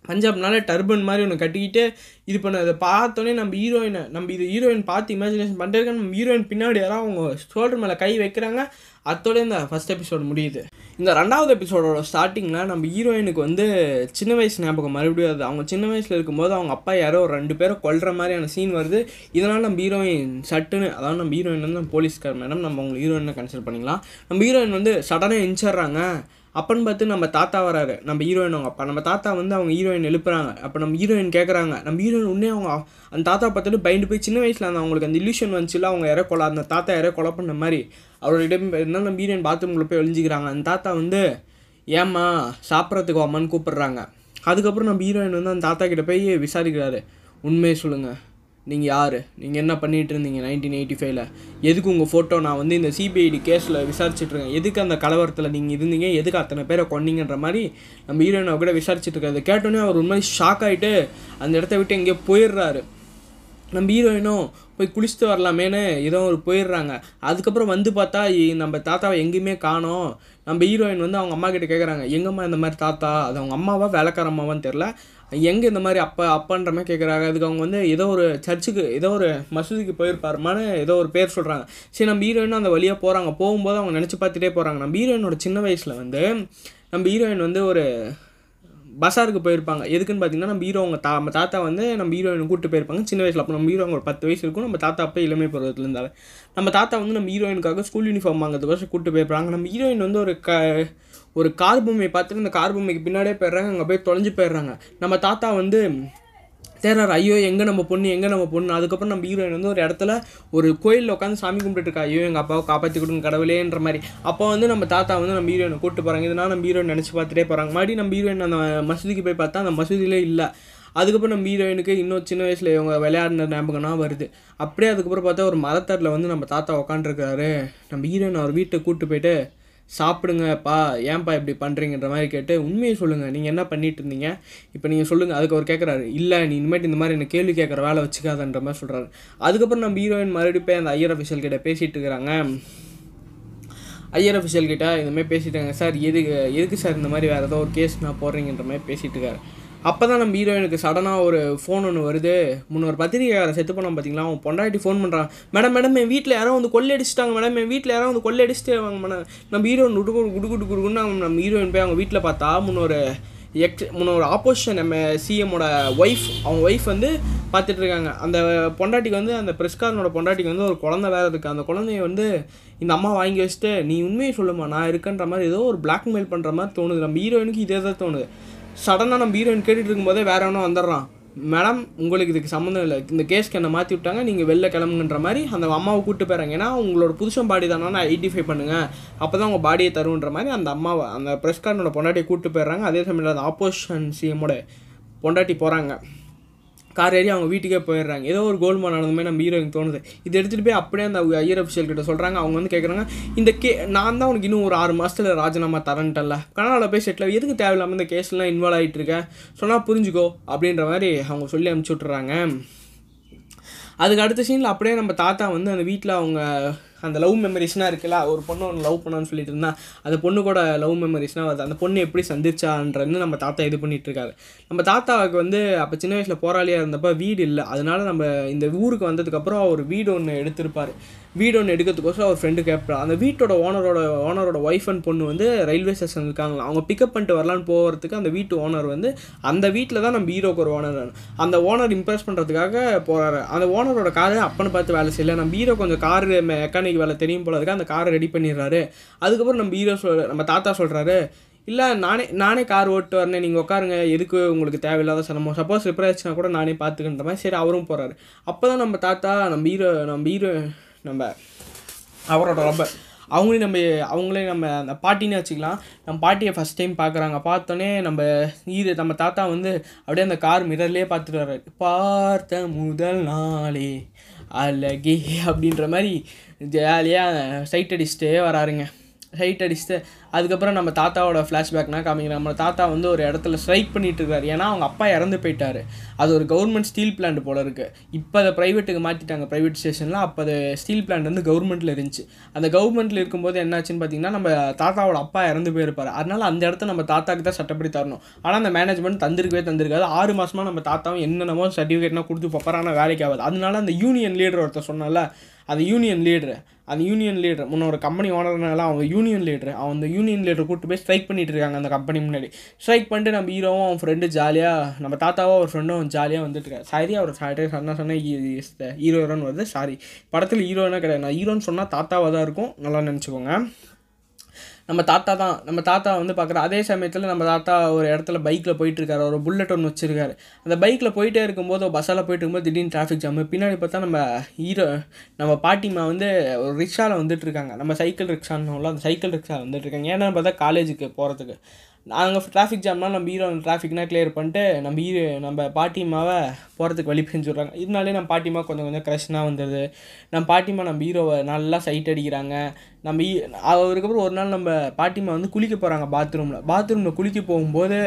பஞ்சாப்னால டர்பன் மாதிரி ஒன்று கட்டிக்கிட்டு இது பண்ண அதை பார்த்தோன்னே நம்ம ஹீரோயினை நம்ம இது ஹீரோயின் பார்த்து இமேஜினேஷன் பண்ணுறதுக்கு நம்ம ஹீரோயின் பின்னாடி யாராவது அவங்க ஷோல்டர் மேலே கை வைக்கிறாங்க அத்தோடய இந்த ஃபஸ்ட் எபிசோடு முடியுது. இந்த ரெண்டாவது எபிசோடோட ஸ்டார்டிங்கில் நம்ம ஹீரோயினுக்கு வந்து சின்ன வயசு ஞாபகம் மறுபடியும் அது அவங்க சின்ன வயசில் இருக்கும்போது அவங்க அப்பா யாரோ ஒரு ரெண்டு பேரும் கொல்ற மாதிரியான சீன் வருது. இதனால் நம்ம ஹீரோயின் சட்டுன்னு அதாவது நம்ம ஹீரோயின் வந்து நம்ம போலீஸ்கார் மேடம் நம்ம அவங்க ஹீரோயினை கன்சிடர் பண்ணிக்கலாம். நம்ம ஹீரோயின் வந்து சடனாக எஞ்சிடுறாங்க அப்பன்னு பார்த்து நம்ம தாத்தா வராரு. நம்ம ஹீரோயின் அவங்க. அப்பா நம்ம தாத்தா வந்து அவங்க ஹீரோயின் எழுப்புறாங்க. அப்போ நம்ம ஹீரோயின் கேட்குறாங்க நம்ம ஹீரோயின் உடனே அவங்க அந்த தாத்தா பார்த்துட்டு பயந்து போய் சின்ன வயசில் அந்த அவங்களுக்கு அந்த இல்யூஷன் வந்துச்சுல அவங்க யாரோ கொலை அந்த தாத்தா யாரோ கொலை பண்ண மாதிரி. அவரோட இடம் இருந்தாலும் நம்ம ஹீரோயின் பாத்ரூமில் போய் ஒழிஞ்சிக்கிறாங்க அந்த தாத்தா வந்து ஏம்மா சாப்பிட்றதுக்கு வாமான்னு கூப்பிட்றாங்க. அதுக்கப்புறம் நம்ம ஹீரோயின் வந்து அந்த தாத்தா கிட்ட போய் விசாரிக்கிறாரு. உண்மையை சொல்லுங்கள் நீங்கள் யார்? நீங்கள் என்ன பண்ணிகிட்டு இருந்தீங்க நைன்டீன் எயிட்டி ஃபைவ்ல எதுக்கு உங்கள் ஃபோட்டோ நான் வந்து இந்த சிபிஐடி கேஸில் விசாரிச்சுட்ருக்கேன் எதுக்கு அந்த கலவரத்தில் நீங்கள் இருந்தீங்க? எதுக்கு அத்தனை பேரை கொண்டீங்கன்ற மாதிரி நம்ம ஹீரோயினை கூட விசாரிச்சுட்டு இருக்காரு கேட்டோன்னே அவர் உண்மை ஷாக் ஆகிட்டு அந்த இடத்த விட்டு எங்கேயோ போயிடுறாரு. நம்ம ஹீரோயினும் போய் குளிச்சுட்டு வரலாமேன்னு ஏதோ ஒரு போயிடுறாங்க. அதுக்கப்புறம் வந்து பார்த்தா இ- நம்ம தாத்தாவை எங்கேயுமே காணோம். நம்ம ஹீரோயின் வந்து அவங்க அம்மா கிட்ட கேட்குறாங்க எங்கம்மா இந்த மாதிரி தாத்தா? அது அவங்க அம்மாவா வேலைக்கார அம்மாவான்னு தெரில எங்கே இந்த மாதிரி அப்பா அப்பான்ற மாதிரி கேட்குறாங்க அதுக்கு அவங்க வந்து ஏதோ ஒரு சர்ச்சுக்கு ஏதோ ஒரு மசூதிக்கு போயிருப்பாருமான்னு ஏதோ ஒரு பேர் சொல்கிறாங்க சரி நம்ம ஹீரோயினும் அந்த வழியாக போகிறாங்க போகும்போது அவங்க நினச்சி பார்த்துட்டே போகிறாங்க நம்ம ஹீரோயினோட சின்ன வயசில் வந்து நம்ம ஹீரோயின் வந்து ஒரு பஸாருக்கு போயிருப்பாங்க. எதுக்குன்னு பார்த்தீங்கன்னா நம்ம ஹீரோ அவங்க தா நம்ம தாத்தா வந்து நம்ம ஹீரோயினை கூப்பிட்டு போயிருப்பாங்க. சின்ன வயசில் அப்போ நம்ம ஹீரோ ஒரு பத்து வயசு இருக்கும். நம்ம தாத்தா அப்போ இளமை பருவத்தில் இருந்தாலே நம்ம தாத்தா வந்து நம்ம ஹீரோயினுக்காக ஸ்கூல் யூனிஃபார்ம் வாங்குறதுக்கோசம் கூப்பிட்டு போயிருப்பாங்க. நம்ம ஹீரோயின் வந்து ஒரு க ஒரு கார் பொம்மையை பார்த்துட்டு அந்த கார் பொம்மைக்கு பின்னாடியே போயிடுறாங்க. அங்கே போய் தொலைஞ்சு போயிடுறாங்க. நம்ம தாத்தா வந்து தேர்றாரு ஐயோ எங்கே நம்ம பொண்ணு எங்கே நம்ம பொண்ணு? அதுக்கப்புறம் நம்ம ஹீரோயின் வந்து ஒரு இடத்துல ஒரு கோயிலில் உட்காந்து சாமி கும்பிட்டுட்டு இருக்கா. ஐயோ எங்கள் அப்பாவை காப்பாற்றி கொடுங்க கடவுளேன்ற மாதிரி. அப்போ வந்து நம்ம தாத்தா வந்து நம்ம ஹீரோயினை கூப்பிட்டு போகிறாங்க இதனால் நம்ம ஹீரோயின் நினச்சி பார்த்துட்டே போகிறாங்க மறுபடியும் நம்ம ஹீரோயின் அந்த மசூதிக்கு போய் பார்த்தா அந்த மசூதியிலே இல்லை. அதுக்கப்புறம் நம்ம ஹீரோயினுக்கு இன்னும் சின்ன வயசில் இவங்க விளையாடின ஞாபகம்னா வருது. அப்படியே அதுக்கப்புறம் பார்த்தா ஒரு மரத்தட்டில் வந்து நம்ம தாத்தா உக்காண்டிருக்காரு நம்ம ஹீரோயின் அவர் வீட்டை கூப்பிட்டு போயிட்டு சாப்பிடுங்கப்பா ஏன்ப்பா இப்படி பண்ணுறீங்கன்ற மாதிரி கேட்டு உண்மையை சொல்லுங்கள் நீங்கள் என்ன பண்ணிட்டு இருந்தீங்க? இப்போ நீங்கள் சொல்லுங்கள் அதுக்கு அவர் கேட்குறாரு இல்லை நீ இனிமேட்டு இந்த மாதிரி என்ன கேள்வி கேட்குற வேலை வச்சுக்காதன்ற மாதிரி சொல்கிறாரு அதுக்கப்புறம் நம்ம ஹீரோயின் மறுபடியும் போய் அந்த ஐயர் அஃபிஷியல் கிட்ட பேசிகிட்டு இருக்கிறாங்க. ஐயர் அஃபிஷியல் கிட்ட இதுமாதிரி பேசிட்டாங்க சார் எதுக்கு எதுக்கு சார் இந்த மாதிரி வேறு ஏதோ ஒரு கேஸ் நான் போடுறீங்கன்ற மாதிரி பேசிகிட்டு இருக்காரு. அப்போ தான் நம்ம ஹீரோயினுக்கு சடனாக ஒரு ஃபோன் ஒன்று வருது. முன்னொரு பத்திரிகையாளர் செத்து போனோம் பார்த்தீங்களா அவன் பொண்டாட்டி ஃபோன் பண்ணுறான் மேடம் மேடம் என் வீட்டில் யாரோ வந்து கொள்ளையடிச்சிட்டாங்க மேடம் என் வீட்டில் யாரோ வந்து கொள்ளையடிச்சிட்டு வாங்க மேடம் நம்ம ஹீரோயின் குடு குடு குடு குடுக்குன்னு நம்ம ஹீரோயின் போய் அவங்க வீட்டில் பார்த்தா முன்னொரு எக்ஸ் முன்னொரு ஆப்போசிஷன் நம்ம சிஎம்மோட ஒய்ஃப் அவங்க ஒய்ஃப் வந்து பார்த்துட்டு இருக்காங்க. அந்த பொண்டாட்டிக்கு வந்து அந்த பிரஸ்காரனோட பொண்டாட்டிக்கு வந்து ஒரு குழந்தை வேறு இருக்குது அந்த குழந்தைய வந்து இந்த அம்மா வாங்கி வச்சுட்டு நீ உண்மையை சொல்லுமா நான் இருக்கேன்ற மாதிரி ஏதோ ஒரு பிளாக்மெயில் பண்ணுற மாதிரி தோணுது. நம்ம ஹீரோயினுக்கு இதே தான் தோணுது. சடனாக நம்ம ஹீரோயின் கேட்டுட்டு இருக்கும்போதே வேற ஒன்றும் வந்துடுறான். மேடம் உங்களுக்கு இதுக்கு சம்மந்தம் இல்லை. இந்த கேஸ்க்கு என்னை மாற்றி விட்டாங்க நீங்கள் வெளில கிளம்புங்கன்ற மாதிரி அந்த அம்மாவை கூப்பிட்டு போகிறாங்க ஏன்னா உங்களோட புதுசம் பாடி தானே ஐடென்டிஃபை பண்ணுங்கள் அப்போ தான் உங்கள் பாடியை தருன்ற மாதிரி அந்த அம்மாவை அந்த பிரஸ்காரனோட பொண்டாட்டியை கூப்பிட்டு போயிடுறாங்க அதே சமயத்தில் அந்த ஆப்போசிஷன் சிஎமோட பொண்டாட்டி போகிறாங்க கார் ஏறி அவங்க வீட்டுக்கே போயிடுறாங்க. ஏதோ ஒரு கோல்மா நடந்த மாதிரி நம்ம ஹீரோயின் தோணுது. இது எடுத்துகிட்டு போய் அப்படியே அந்த ஐயர் அஃபிஷியல் கிட்ட சொல்கிறாங்க அவங்க வந்து கேட்குறாங்க இந்த கே நான் தான் உனக்கு இன்னும் ஒரு ஆறு மாதத்தில் ராஜினாமா தரேன்ட்டல்ல கனடாவில் போய் செட்டில் எதுக்கு தேவையில்லாமல் இந்த கேஸ்லாம் இன்வால்வ் ஆகிட்டு இருக்கேன் சொன்னால் புரிஞ்சுக்கோ அப்படின்ற மாதிரி அவங்க சொல்லி அனுப்பிச்சி விட்றாங்க அதுக்கு அடுத்த சீனில் அப்படியே நம்ம தாத்தா வந்து அந்த வீட்டில் அவங்க அந்த லவ் மெமரிஸ்லாம் இருக்குல்ல ஒரு பொண்ணு ஒன்று லவ் பண்ணான்னு சொல்லிட்டு இருந்தா அந்த பொண்ணு கூட லவ் மெமரிஸ்னால் வருது. அந்த பொண்ணு எப்படி சந்திச்சான்றது நம்ம தாத்தா இது பண்ணிகிட்ருக்காரு நம்ம தாத்தாவுக்கு வந்து அப்போ சின்ன வயசில் போராளியாக இருந்தப்போ வீடு இல்லை. அதனால நம்ம இந்த ஊருக்கு வந்ததுக்கப்புறம் அவர் வீடு ஒன்று எடுத்திருப்பார். வீடு ஒன்று எடுக்கிறதுக்கோசரம் அவர் ஃப்ரெண்டு கேட்பார் அந்த வீட்டோட ஓனரோட ஓனரோட ஒய்ஃப் அண்ட் பொண்ணு வந்து ரயில்வே ஸ்டேஷன் இருக்காங்களா அவங்க பிக்கப் பண்ணிட்டு வரலான்னு போகிறதுக்கு அந்த வீட்டு ஓனர் வந்து அந்த வீட்டில் தான் நம்ம ஹீரோக்கு ஒரு ஓனர் அந்த ஓனர் இம்ப்ரெஸ் பண்ணுறதுக்காக போகிறாரு அந்த ஓனரோட காரு அப்பன்னு பார்த்து வேலை செய்யல. நம்ம ஹீரோ கொஞ்சம் கார் மெக்கானிக் வேலை தெரியும் போல இருக்கு. அந்த காரை ரெடி பண்ணிடுறாரு. அதுக்கப்புறம் நம்ம ஹீரோ சொல் நம்ம தாத்தா சொல்கிறாரு இல்லை நானே நானே கார் ஓட்டு வரேன். நீங்கள் உட்காருங்க. எதுக்கு உங்களுக்கு தேவையில்லாத சிரமம்? சப்போஸ் ரிப்பேர் ஆச்சுன்னா கூட நானே பார்த்துக்கின்ற மாதிரி. சரி அவரும் போகிறாரு அப்போ தான் நம்ம தாத்தா நம்ம ஹீரோ நம்ம ஹீரோ நம்ம அவரோட ரொம்ப அவங்களையும் நம்ம அவங்களையும் நம்ம அந்த பாட்டின்னு வச்சுக்கலாம். நம்ம பாட்டியை ஃபஸ்ட் டைம் பார்க்குறாங்க. பார்த்தோன்னே நம்ம ஈர நம்ம தாத்தா வந்து அப்படியே அந்த கார் மிரர்லேயே பார்த்துட்டு வர்றாரு பார்த்த முதல் நாளே அழகே அப்படின்ற மாதிரி ஜாலியாக சைட் அடிச்சுட்டே வராருங்க. ஹைட் அடிச்சுட்டு அதுக்கப்புறம் நம்ம தாத்தாவோட ஃப்ளாஷ்பேக்னா காமிங்க நம்ம தாத்தா வந்து ஒரு இடத்துல ஸ்ட்ரைக் பண்ணிட்டு இருக்காரு. ஏன்னா அவங்க அப்பா இறந்து போயிட்டார். அது ஒரு கவர்மெண்ட் ஸ்டீல் பிளான்ட் போல இருக்குது இப்போ அதை ப்ரைவேட்டுக்கு மாற்றிட்டாங்க ப்ரைவேட் ஸ்டேஷனில் அப்போ அது ஸ்டீல் பிளான்ட் வந்து கவர்மெண்ட்டில் இருந்துச்சு. அந்த கவர்மெண்ட்டில் இருக்கும்போது என்னாச்சுன்னு பார்த்தீங்கன்னா நம்ம தாத்தாவோட அப்பா இறந்து போயிருப்பார். அதனால் அந்த இடத்த நம்ம தாத்தாக்கு தான் சட்டப்படி தரணும். ஆனால் அந்த மேனேஜ்மெண்ட் தந்திருக்கவே தந்திருக்காது. ஆறு மாதமாக நம்ம தாத்தாவும் என்னென்னமோ சர்டிஃபிகேட்னா கொடுத்து பார்ப்பார் ஆனால் வேலைக்கு ஆகாது. அதனால அந்த யூனியன் லீடர் ஒருத்தர் சொன்னால அந்த யூனியன் லீடர் அந்த யூனியன் லீடர் முன்ன ஒரு கம்பெனி ஓனர்னால அவங்க யூனியன் லீடர் அவன் அந்த யூனியன் லீடர் கூட்டு போய் ஸ்ட்ரைக் பண்ணிட்டு இருக்காங்க அந்த கம்பெனி முன்னாடி. ஸ்ட்ரைக் பண்ணிட்டு நம்ம ஹீரோவும் அவன் ஃப்ரெண்டு ஜாலியாக நம்ம தாத்தாவும் ஒரு ஃப்ரெண்டும் ஜாலியாக வந்துட்டு சாரி அவர் சாரி சொன்னால் ஹீரோ ஹீரோன்னு வருது. சாரி படத்தில் ஹீரோனா கிடையாது. நான் ஹீரோன்னு சொன்னால் தாத்தாவாக தான் இருக்கும். நல்லா நினச்சிக்கோங்க. நம்ம தாத்தா தான் நம்ம தாத்தா வந்து பார்க்குற அதே சமயத்தில் நம்ம தாத்தா ஒரு இடத்துல பைக்கில் போயிட்டுருக்காரு ஒரு புல்லட் ஒன்று வச்சுருக்காரு. அந்த பைக்கில் போயிட்டே இருக்கும்போது பஸ்ஸால் போயிட்டு இருக்கும்போது திடீர்னு டிராஃபிக் ஜாமு பின்னாடி பார்த்தா நம்ம ஹீரோ நம்ம பாட்டிமா வந்து ஒரு ரிக்ஷாவில் வந்துட்டுருக்காங்க. நம்ம சைக்கிள் ரிக்ஷான்னு அந்த சைக்கிள் ரிக்ஷா வந்துட்டுருக்காங்க. ஏன்னா பார்த்தா காலேஜுக்கு போகிறதுக்கு நாங்கள் டிராஃபிக் ஜாம்னால் நம்ம ஹீரோ டிராஃபிக்னால் கிளியர் பண்ணிட்டு நம்ம ஹீரோ நம்ம பாட்டிமாவை போகிறதுக்கு வழி செஞ்சு விட்றாங்க இதனாலே நம்ம பாட்டிமா கொஞ்சம் கொஞ்சம் க்ரஷ்னாக வந்துடுது நம்ம பாட்டிமா நம்ம ஹீரோவை நல்லா சைட் அடிக்கிறாங்க. நம்ம அதுக்கப்புறம் ஒரு நாள் நம்ம பாட்டிமா வந்து குளிக்க போகிறாங்க பாத்ரூமில் பாத்ரூமில் குளிக்க போகும்போது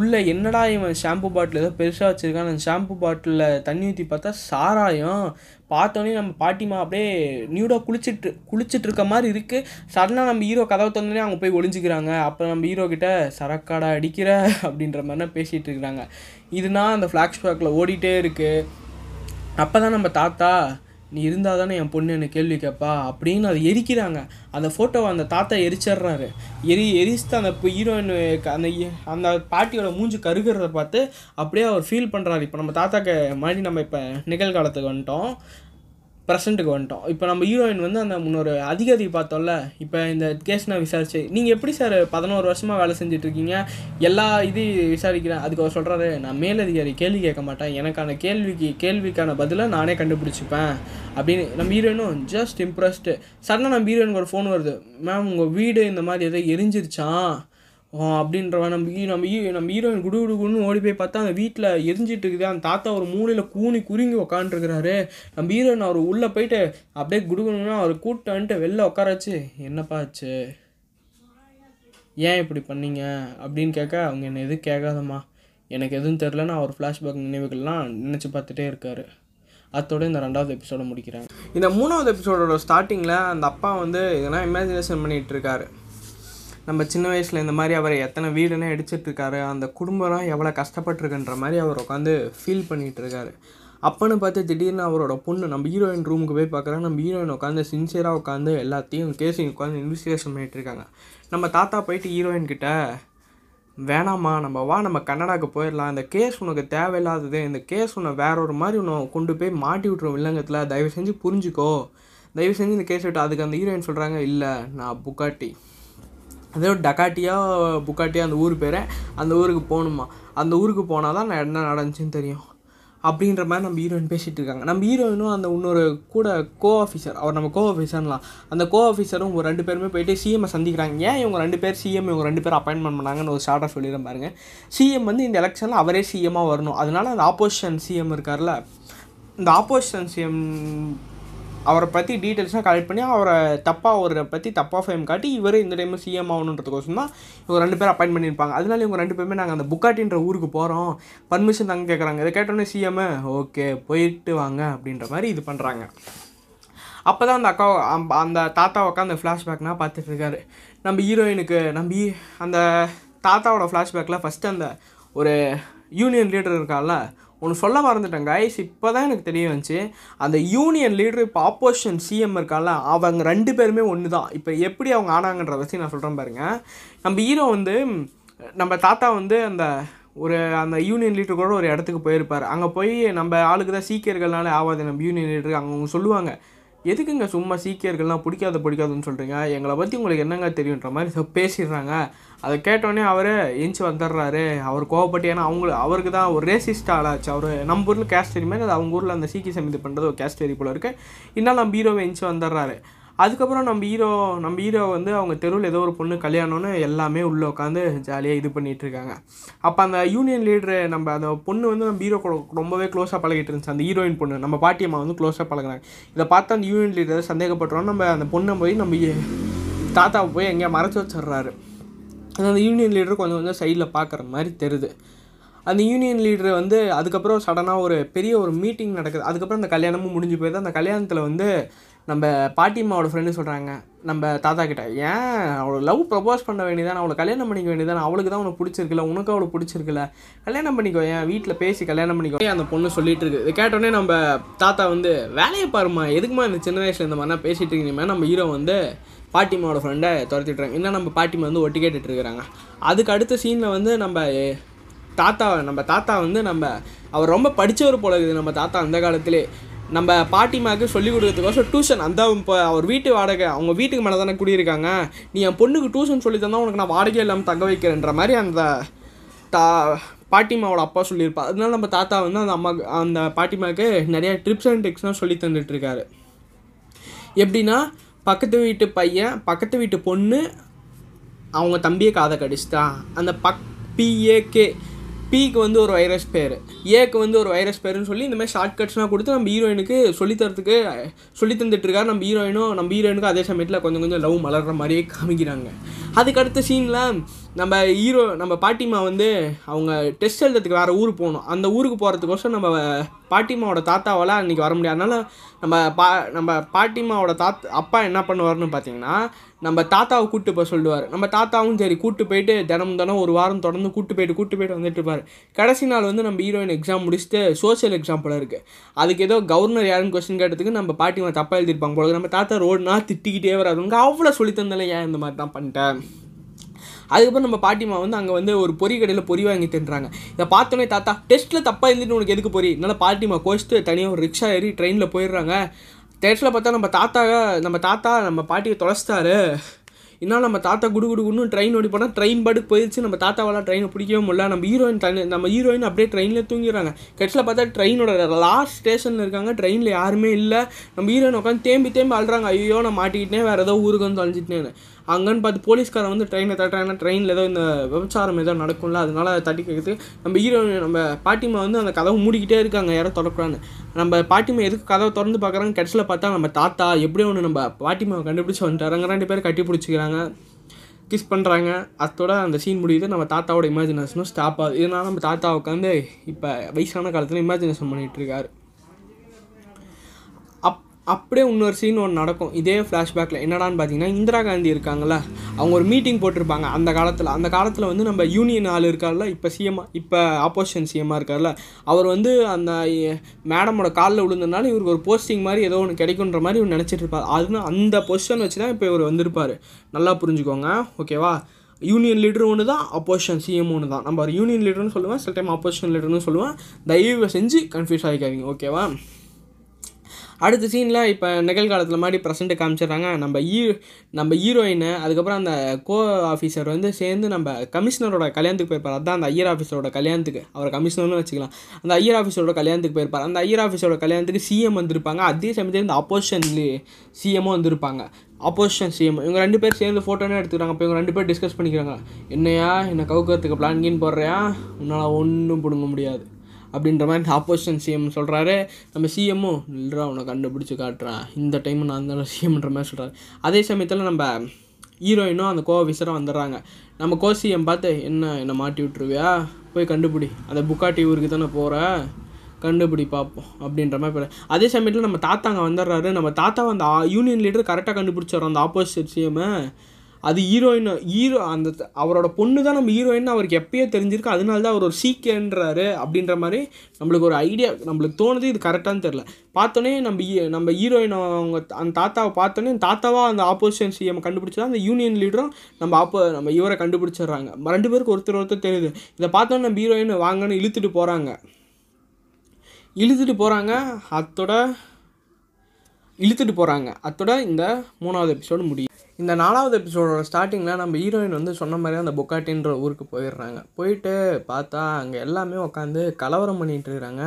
உள்ளே என்னடா இவன் ஷாம்பு பாட்டில் ஏதோ பெருசாக வச்சுருக்கான் அந்த ஷாம்பு பாட்டிலில் தண்ணி ஊற்றி பார்த்தா சாராயம். பார்த்தோன்னே நம்ம பாட்டிமா அப்படியே நியூடாக குளிச்சிட்டு குளிச்சுட்டு இருக்க. மாதிரி இருக்குது சடனாக நம்ம ஹீரோ கதவை தந்தோடனே அவங்க போய் ஒளிஞ்சிக்கிறாங்க. அப்போ நம்ம ஹீரோ கிட்ட சரக்காடா அடிக்கிற? அப்படின்ற மாதிரிலாம் பேசிகிட்டு இருக்கிறாங்க. இதுனா அந்த ஃப்ளாஷ்பேக்கில் ஓடிட்டே இருக்குது அப்போ தான் நம்ம தாத்தா நீ இருந்தால் தானே என் பொண்ணு என்ன கேள்வி கேட்பா? அப்படின்னு அதை எரிக்கிறாங்க. அந்த ஃபோட்டோவை அந்த தாத்தா எரிச்சிடுறாரு. எரி எரிச்சுட்டு அந்த ஹீரோயின் அந்த அந்த பாட்டியோட மூஞ்சி கருகிறத பார்த்து அப்படியே அவர் ஃபீல் பண்ணுறாரு இப்போ நம்ம தாத்தாக்கு மாதிரி நம்ம இப்போ நிகழ்காலத்துக்கு வந்துட்டோம். ப்ரெசண்ட்டுக்கு வந்துட்டோம். இப்போ நம்ம ஹீரோயின் வந்து அந்த முன்னொரு அதிகாரி பார்த்தோம்ல இப்போ இந்த கேஸ் நான் விசாரிச்சு நீங்கள் எப்படி சார் பதினோரு வருஷமாக வேலை செஞ்சுட்ருக்கீங்க எல்லா இது விசாரிக்கிறேன். அதுக்கு அவர் சொல்கிறாரு நான் மேலதிகாரி கேள்வி கேட்க மாட்டேன். எனக்கான கேள்விக்கு கேள்விக்கான பதிலை நானே கண்டுபிடிச்சிப்பேன். அப்படின்னு நம்ம ஹீரோயினும் ஜஸ்ட் இம்ப்ரெஸ்டு சடனாக நம்ம ஹீரோயினுக்கு ஒரு ஃபோன் வருது. மேம் உங்கள் வீடு இந்த மாதிரி எதோ எரிஞ்சிருச்சான் அப்படின்றவன் நம்ம ஹீ- நம்ம ஹீ- நம்ம ஹீரோயின் குடு குடு குடுன்னு ஓடி போய் பார்த்தா அந்த வீட்டில் எரிஞ்சிட்டு இருக்குது. அந்த தாத்தா ஒரு மூலையில் கூனி குறுங்கி உக்காந்துருக்கிறாரு. நம்ம ஹீரோயின் அவர் உள்ளே போயிட்டு அப்படியே குடுகுடுன்னு அவர் கூட்டு வந்துட்டு வெளில உட்காராச்சு என்னப்பா ஆச்சு? ஏன் இப்படி பண்ணீங்க? அப்படின்னு கேட்க அவங்க என்னை எதுவும் கேட்காதம்மா. எனக்கு எதுவும் தெரில நான் ஃப்ளாஷ்பேக் நினைவுகள்லாம் நினச்சி பார்த்துட்டே இருக்காரு. அதோட இந்த ரெண்டாவது எபிசோட முடிக்கிறாங்க இந்த மூணாவது எபிசோடோட ஸ்டார்டிங்கில் அந்த அப்பா வந்து இதெல்லாம் இமேஜினேஷன் பண்ணிகிட்டு இருக்காரு. நம்ம சின்ன வயசில் இந்த மாதிரி அவர் எத்தனை வீடுன்னு அடிச்சிட்ருக்காரு அந்த குடும்பம்லாம் எவ்வளோ கஷ்டப்பட்டுருக்குன்ற மாதிரி அவர் உட்காந்து ஃபீல் பண்ணிகிட்டு அப்போன்னு பார்த்து திடீர்னு அவரோட பொண்ணு நம்ம ஹீரோயின் ரூமுக்கு போய் பார்க்குறாங்க நம்ம ஹீரோயின் உட்காந்து சின்சியராக உட்காந்து எல்லாத்தையும் கேஸையும் உட்காந்து இன்வெஸ்டிகேஷன் பண்ணிகிட்ருக்காங்க இருக்காங்க நம்ம தாத்தா போயிட்டு ஹீரோயின் கிட்ட வேணாம்மா நம்ம வா நம்ம கன்னடாக்கு போயிடலாம். இந்த கேஸ் உனக்கு தேவையில்லாதது இந்த கேஸ் உன்னை வேற ஒரு மாதிரி உன்னை கொண்டு போய் மாட்டி விட்ருவோம் வில்லங்கத்தில். தயவு செஞ்சு புரிஞ்சுக்கோ. தயவு செஞ்சு இந்த கேஸ் விட்டு அதுக்கு அந்த ஹீரோயின் சொல்கிறாங்க இல்லை நான் புக்காட்டி அதே டக்காட்டியா புக்காட்டியா அந்த ஊர் பேரை அந்த ஊருக்கு போகணுமா? அந்த ஊருக்கு போனால் தான் நான் என்ன நடந்துச்சுன்னு தெரியும். அப்படின்ற மாதிரி நம்ம ஹீரோயின் பேசிகிட்டு இருக்காங்க. நம்ம ஹீரோயினும் அந்த இன்னொரு கூட கோ ஆஃபீஸர் அவர் நம்ம கோ ஆஃபீஸர்லாம் அந்த கோ ஆஃபீஸரும் இவங்க ரெண்டு பேருமே போயிட்டு சிஎம் சந்திக்கிறாங்க. ஏன் இவங்க ரெண்டு பேர் சிஎம் இவங்க ரெண்டு பேர் அப்பாயின்மெண்ட் பண்ணாங்கன்னு ஒரு ஷார்ட்டாக சொல்லிடுறேன் பாருங்க. சிஎம் வந்து இந்த எலெக்ஷனில் அவரே சிஎம்மாக வரணும். அதனால அந்த ஆப்போசிஷன் சிஎம் இருக்கார்ல இந்த ஆப்போசிஷன் சிஎம் அவரை பற்றி டீட்டெயில்ஸ்லாம் கலெக்ட் பண்ணி அவரை தப்பாக அவரை பற்றி தப்பாக ஃபேம் காட்டி இவர் இந்த டைம் சிஎம் ஆகணுன்றதுக்கோசம் தான் இவங்க ரெண்டு பேரும் அப்பாயின் பண்ணியிருப்பாங்க. அதனால இவங்க ரெண்டு பேருமே நாங்கள் அந்த புக்காட்டின்ற ஊருக்கு போகிறோம் பர்மிஷன் தாங்க கேட்குறாங்க இதை கேட்டோன்னே சிஎம் ஓகே போயிட்டு வாங்க அப்படின்ற மாதிரி இது பண்ணுறாங்க அப்போ தான் அந்த அக்கா அம்- அந்த தாத்தா உட்காந்து ஃப்ளாஷ்பேக்னா பார்த்துட்டு இருக்காரு. நம்ம ஹீரோயினுக்கு நம்ம அந்த தாத்தாவோட ஃப்ளாஷ்பேக்கில் ஃபஸ்ட்டு அந்த ஒரு யூனியன் லீடர் இருக்கால ஒன்று சொல்ல மறந்துட்டேன் கைஸ் இப்போ தான் எனக்கு தெரிய வந்துச்சு. அந்த யூனியன் லீடர் இப்போ ஆப்போசிஷன் சிஎம் இருக்கால அவங்க ரெண்டு பேருமே ஒன்று தான் இப்போ எப்படி அவங்க ஆனாங்கன்ற வச்சு நான் சொல்கிறேன் பாருங்க. நம்ம ஹீரோ வந்து நம்ம தாத்தா வந்து அந்த ஒரு அந்த யூனியன் லீடர் கூட ஒரு இடத்துக்கு போயிருப்பார். அங்கே போய் நம்ம ஆளுக்கு தான் சீக்கியர்கள்னால ஆகாது நம்ம யூனியன் லீடருக்கு அவங்க சொல்லுவாங்க எதுக்குங்க சும்மா சீக்கியர்கள்லாம் பிடிக்காத பிடிக்காதுன்னு சொல்கிறீங்க எங்களை பற்றி உங்களுக்கு என்னங்க தெரியுன்ற மாதிரி சொ- பேசிடுறாங்க. அதை கேட்டோடனே அவர் எஞ்சி வந்துடுறாரு. அவர் கோவப்பட்டு ஏன்னா அவங்க அவருக்கு தான் ஒரு ரேசிஸ்ட் ஆளாச்சு. அவர் நம்ம ஊரில் கேஸ்டரி மாதிரி அது அவங்க ஊரில் அந்த சீக்கிய சமிதி பண்ணுறது ஒரு கேஸ்டரி போல் இருக்குது இன்னும் நம்ம ஹீரோவை எஞ்சி வந்துடுறாரு. அதுக்கப்புறம் நம்ம ஹீரோ நம்ம ஹீரோ வந்து அவங்க தெருவில் ஏதோ ஒரு பொண்ணு கல்யாணம்னு எல்லாமே உள்ளே உட்காந்து ஜாலியாக இது பண்ணிகிட்ருக்காங்க இருக்காங்க. அப்போ அந்த யூனியன் லீடரு நம்ம அந்த பொண்ணு வந்து நம்ம ஹீரோ கூட ரொம்பவே க்ளோஸாக பழகிட்டு இருந்துச்சு. அந்த ஹீரோயின் பொண்ணு நம்ம பாட்டியம்மா வந்து க்ளோஸாக பழகினாங்க. இதை பார்த்து அந்த யூனியன் லீடர் சந்தேகப்பட்டுறோம் நம்ம அந்த பொண்ணை போய் நம்ம தாத்தாவை போய் எங்கேயா மறைச்சி வச்சிடுறாரு. அந்த யூனியன் லீடர் கொஞ்சம் கொஞ்சம் சைடில் பார்க்குற மாதிரி தெரியுது. அந்த யூனியன் லீடர் வந்து அதுக்கப்புறம் சடனாக ஒரு பெரிய ஒரு மீட்டிங் நடக்குது. அதுக்கப்புறம் அந்த கல்யாணமும் முடிஞ்சு போயிடுது. அந்த கல்யாணத்தில் வந்து நம்ம பாட்டிம்மாவோட ஃப்ரெண்டு சொல்கிறாங்க நம்ம தாத்தா கிட்ட ஏன் அவளை லவ் ப்ரப்போஸ் பண்ண வேண்டியதானே அவளை கல்யாணம் பண்ணிக்க வேண்டியதானே அவளுக்கு தான் உனக்கு பிடிச்சிருக்குல்ல உனக்கு அவளை பிடிச்சிருக்குல்ல கல்யாணம் பண்ணிக்கோ ஏன் வீட்டில் பேசி கல்யாணம் பண்ணிக்கோ. அந்த பொண்ணு சொல்லிட்டு இருக்கு. இதை கேட்டோடனே நம்ம தாத்தா வந்து வேலையை பாருமா எதுக்குமா இந்த சின்ன வயசில் இந்த மாதிரிலாம் பேசிகிட்டு இருக்கீங்க? நம்ம ஹீரோ வந்து பாட்டிமாவோட ஃப்ரெண்டை துரத்திட்டுறாங்க இன்னும் நம்ம பாட்டிமா வந்து ஒட்டி கேட்டுட்ருக்குறாங்க அதுக்கு அடுத்த சீனில் வந்து நம்ம தாத்தா நம்ம தாத்தா வந்து நம்ம அவர் ரொம்ப படித்தவர் போல இருக்குது நம்ம தாத்தா அந்த காலத்திலே. நம்ம பாட்டிமாவுக்கு சொல்லிக் கொடுக்கறதுக்கோசம் டியூஷன் அந்த இப்போ அவர் வீட்டு வாடகை அவங்க வீட்டுக்கு மேலே தானே குடியிருக்காங்க. நீ என் பொண்ணுக்கு டியூஷன் சொல்லி தந்தால் உனக்கு நான் வாடகை இல்லாமல் தங்க வைக்கிறேன்ற மாதிரி அந்த தா பாட்டிமாவோட அப்பா சொல்லியிருப்பா. அதனால நம்ம தாத்தா வந்து அந்த அம்மா அந்த பாட்டிமாவுக்கு நிறைய ட்ரிப்ஸ் அண்ட் ட்ரிக்ஸ்லாம் சொல்லி தந்துட்டுருக்காரு எப்படின்னா பக்கத்து வீட்டு பையன் பக்கத்து வீட்டு பொண்ணு அவங்க தம்பியை காதை கடிச்சிட்டா. அந்த பக் பிஏகே பிக்கு வந்து ஒரு வைரஸ் பேர். ஏக்கு வந்து ஒரு வைரஸ் பேருன்னு சொல்லி இந்த மாதிரி ஷார்ட்கட்ஸ்லாம் கொடுத்து நம்ம ஹீரோயினுக்கு சொல்லித்தரத்துக்கு சொல்லி தந்துட்டுருக்காரு நம்ம ஹீரோயினும் நம்ம ஹீரோயினுக்கும் அதே சமயத்தில் கொஞ்சம் கொஞ்சம் லவ் மலர்ற மாதிரியே காமிக்கிறாங்க. அதுக்கு அடுத்த சீனில் நம்ம ஹீரோ நம்ம பாட்டிமா வந்து அவங்க டெஸ்ட் எழுதுறதுக்கு வேறு ஊர் போகணும். அந்த ஊருக்கு போகிறதுக்கோசம் நம்ம பாட்டிமாவோட தாத்தாவால் அன்றைக்கி வர முடியாது. அதனால் நம்ம பா நம்ம பாட்டிமாவோட தாத் அப்பா என்ன பண்ணுவார்னு பார்த்தீங்கன்னா நம்ம தாத்தாவை கூப்பிட்டு போய் சொல்லுவார். நம்ம தாத்தாவும் சரி கூட்டு போயிட்டு தினமும் தினம் ஒரு வாரம் தொடர்ந்து கூப்பிட்டு போயிட்டு கூட்டு போயிட்டு வந்துட்டு இருப்பார். கடைசி நாள் வந்து நம்ம ஹீரோயின் எக்ஸாம் முடிச்சுட்டு சோஷியல் எக்ஸாம் போல இருக்குது அதுக்கு ஏதோ கவர்னர் யாருன்னு கொஸ்டின் கேட்டதுக்கு நம்ம பாட்டிமா தப்பாக எழுதியிருப்பாங்க போல நம்ம தாத்தா ரோடுனா திட்டிக்கிட்டே வராதுங்க அவ்வளோ சொல்லி தந்தால ஏன் இந்த மாதிரி தான் பண்ணிட்டேன் அதுக்கப்புறம் நம்ம பாட்டிமா வந்து அங்கே வந்து ஒரு பொறி கடையில் பொறி வாங்கி தின்றாங்க. இதை பார்த்தோன்னே தாத்தா டெஸ்ட்டில் தப்பாக இருந்துட்டு உனக்கு எதுக்கு பொறி? அதனால பாட்டிமா கோச்சிட்டு தனியாக ஒரு ரிக்ஷா ஏறி ட்ரெயினில் போயிடுறாங்க. டெஸ்ட்டில் பார்த்தா நம்ம தாத்தா நம்ம தாத்தா நம்ம பாட்டியை தொலைச்சிட்டாரு. இன்னும் நம்ம தாத்தா குடு குடு குடுன்னு ட்ரெயின் ஓடி போனால் ட்ரெயின் பாட்டுக்கு போயிடுச்சு நம்ம தாத்தாவெல்லாம் ட்ரெயினை பிடிக்கவே முடியல. நம்ம ஹீரோயின் தனி நம்ம ஹீரோயின் அப்படியே ட்ரெயினில் தூங்கிடுறாங்க. கட்சியில் பார்த்தா ட்ரெயினோட லாஸ்ட் ஸ்டேஷனில் இருக்காங்க. ட்ரெயினில் யாருமே இல்லை. நம்ம ஹீரோயின் உட்காந்து தேம்பி தேம்பி அழுறாங்க. ஐயோ நான் மாட்டிக்கிட்டே வேறு ஏதோ ஊருக்கு வந்து தொலைஞ்சிட்டேன்னு. அங்கேன்னு பார்த்து போலீஸ்காரன் வந்து ட்ரெயினை தட்டுறாங்கன்னா ட்ரெயினில் ஏதோ இந்த விபச்சாரம் ஏதோ நடக்கும்ல அதனால தட்டி கேட்குது நம்ம ஹீரோ நம்ம பாட்டிமா வந்து அந்த கதவை மூடிக்கிட்டே இருக்காங்க யாரோ திறக்கிறான்னு. நம்ம பாட்டிமா எதுக்கு கதவை திறந்து பார்க்குறாங்க கடைசியில் பார்த்தா நம்ம தாத்தா எப்படியோ ஒன்று நம்ம பாட்டிமாவை கண்டுபிடிச்சி வந்துட்டாரங்க ரெண்டு பேரும் கட்டி பிடிச்சிக்கிறாங்க கிஸ் பண்ணுறாங்க அதோட அந்த சீன் முடியுது. நம்ம தாத்தாவோட இமேஜினேஷனும் ஸ்டாப் ஆகுது. இதனால் நம்ம தாத்தா உட்காந்து இப்போ வயசான காலத்தில் இமேஜினேஷன் பண்ணிகிட்ருக்காரு அப்படியே இன்னொரு சீன் ஒன்று நடக்கும். இதே ஃப்ளாஷ்பேக்கில் என்னடான்னு பார்த்தீங்கன்னா இந்திரா காந்தி இருக்காங்கல்ல அவங்க ஒரு மீட்டிங் போட்டிருப்பாங்க. அந்த காலத்தில் அந்த காலத்தில் வந்து நம்ம யூனியன் ஆள் இருக்கார்ல இப்போ சிஎம் இப்போ ஆப்போசிஷன் சிஎம்மாக இருக்கார்ல அவர் வந்து அந்த மேடமோட காலில் விழுந்ததுனால இவருக்கு ஒரு போஸ்டிங் மாதிரி ஏதோ ஒன்று கிடைக்குன்ற மாதிரி இவர் நினச்சிட்டு இருப்பார். அதுனா அந்த பொசிஷன் வச்சு தான் இப்போ இவர் வந்திருப்பார். நல்லா புரிஞ்சுக்கோங்க ஓகேவா யூனியன் லீடர் ஒன்று தான் அப்போசிஷன் சிஎம் ஒன்று தான் நம்ம ஒரு யூனியன் லீடர்னு சொல்லுவேன் சில டைம் அப்போசிஷன் லீடர்னு சொல்லுவேன். தயவு செஞ்சு கன்ஃபியூஸ் ஆகிக்காதீங்க ஓகேவா அடுத்த சீனில் இப்போ நிகழ்காலத்தில் மாதிரி ப்ரெசண்ட்டு காமிச்சிடுறாங்க. நம்ம ஈ நம்ம ஹீரோயின் அதுக்கப்புறம் அந்த கோ ஆஃபீஸர் வந்து சேர்ந்து நம்ம கமிஷனரோட கல்யாணத்துக்கு போயிருப்பார். அதான் அந்த ஐயர் ஆஃபீஸரோட கல்யாணத்துக்கு. அவர் கமிஷனர்னு வச்சுக்கலாம். அந்த ஐயர் ஆஃபீஸரோட கல்யாணத்துக்கு போயிருப்பார். அந்த ஐயர் ஆஃபீஸரோட கல்யாணத்துக்கு சிஎம் வந்திருப்பாங்க. அதே சமயத்தில் இந்த அப்போசிஷன் சிஎம்மும் வந்திருப்பாங்க. அப்போசிஷன் சிஎம் இவங்க ரெண்டு பேர் சேர்ந்து ஃபோட்டோனே எடுத்துக்கிறாங்க. இப்போ இவங்க ரெண்டு பேர் டிஸ்கஸ் பண்ணிக்கிறாங்க. என்னையா என்னை கவுக்கிறதுக்கு பிளான் கீன் போடுறியா? உன்னால் ஒன்றும் பிடுங்க முடியாது. அப்படின்ற மாதிரி ஆப்போசிஷன் சிஎம் சொல்கிறாரு நம்ம சிஎம்மும் இல்லைடா உன்னை கண்டுபிடிச்சி காட்டுறேன் இந்த டைம் நான் தான் சிஎம்ன்ற மாதிரி சொல்கிறாரு அதே சமயத்தில் நம்ம ஹீரோயினும் அந்த கோ ஆஃபீஸரும் வந்துடுறாங்க. நம்ம கோ சிஎம் பார்த்து என்ன என்னை மாட்டி விட்ருவியா போய் கண்டுபிடி. அந்த புக்காட்டி ஊருக்கு தானே போகிற கண்டுபிடி பார்ப்போம் அப்படின்ற மாதிரி அதே சமயத்தில் நம்ம தாத்தாங்க வந்துடுறாரு. நம்ம தாத்தா அந்த யூனியன் லீடர் கரெக்டாக கண்டுபிடிச்சிடுறோம் அந்த ஆப்போசிட் சிஎம்மை அது ஹீரோயின் ஹீரோ அந்த அவரோட பொண்ணு தான் நம்ம ஹீரோயின் அவருக்கு எப்பயே தெரிஞ்சிருக்கு. அதனால தான் அவர் ஒரு சீக்கியன்றாரு அப்படின்ற மாதிரி நம்மளுக்கு ஒரு ஐடியா நம்மளுக்கு தோணுது இது கரெக்டானு தெரில பார்த்தோன்னே நம்ம ஹீ- நம்ம ஹீரோயின் அவங்க அந்த தாத்தாவை பார்த்தோன்னே தாத்தாவா அந்த ஆப்போசிஷன் சிஎம் கண்டுபிடிச்சா அந்த யூனியன் லீடரும் நம்ம ஆப்போ நம்ம இவரை கண்டுபிடிச்சிடுறாங்க. ரெண்டு பேருக்கு ஒருத்தர் ஒருத்தர் தெரியுது. இதை பார்த்தோன்னே நம்ம ஹீரோயின் வாங்கன்னு இழுத்துட்டு போகிறாங்க இழுத்துட்டு போகிறாங்க அத்தோட இழுத்துட்டு போகிறாங்க அத்தோட இந்த மூணாவது எபிசோடு முடியும். இந்த நாலாவது எபிசோடோட ஸ்டார்டிங்கில் நம்ம ஹீரோயின் வந்து சொன்ன மாதிரி அந்த பொக்காட்டின்ற ஊருக்கு போயிடுறாங்க. போயிட்டு பார்த்தா அங்கே எல்லாமே உட்காந்து கலவரம் பண்ணிகிட்டு இருக்காங்க.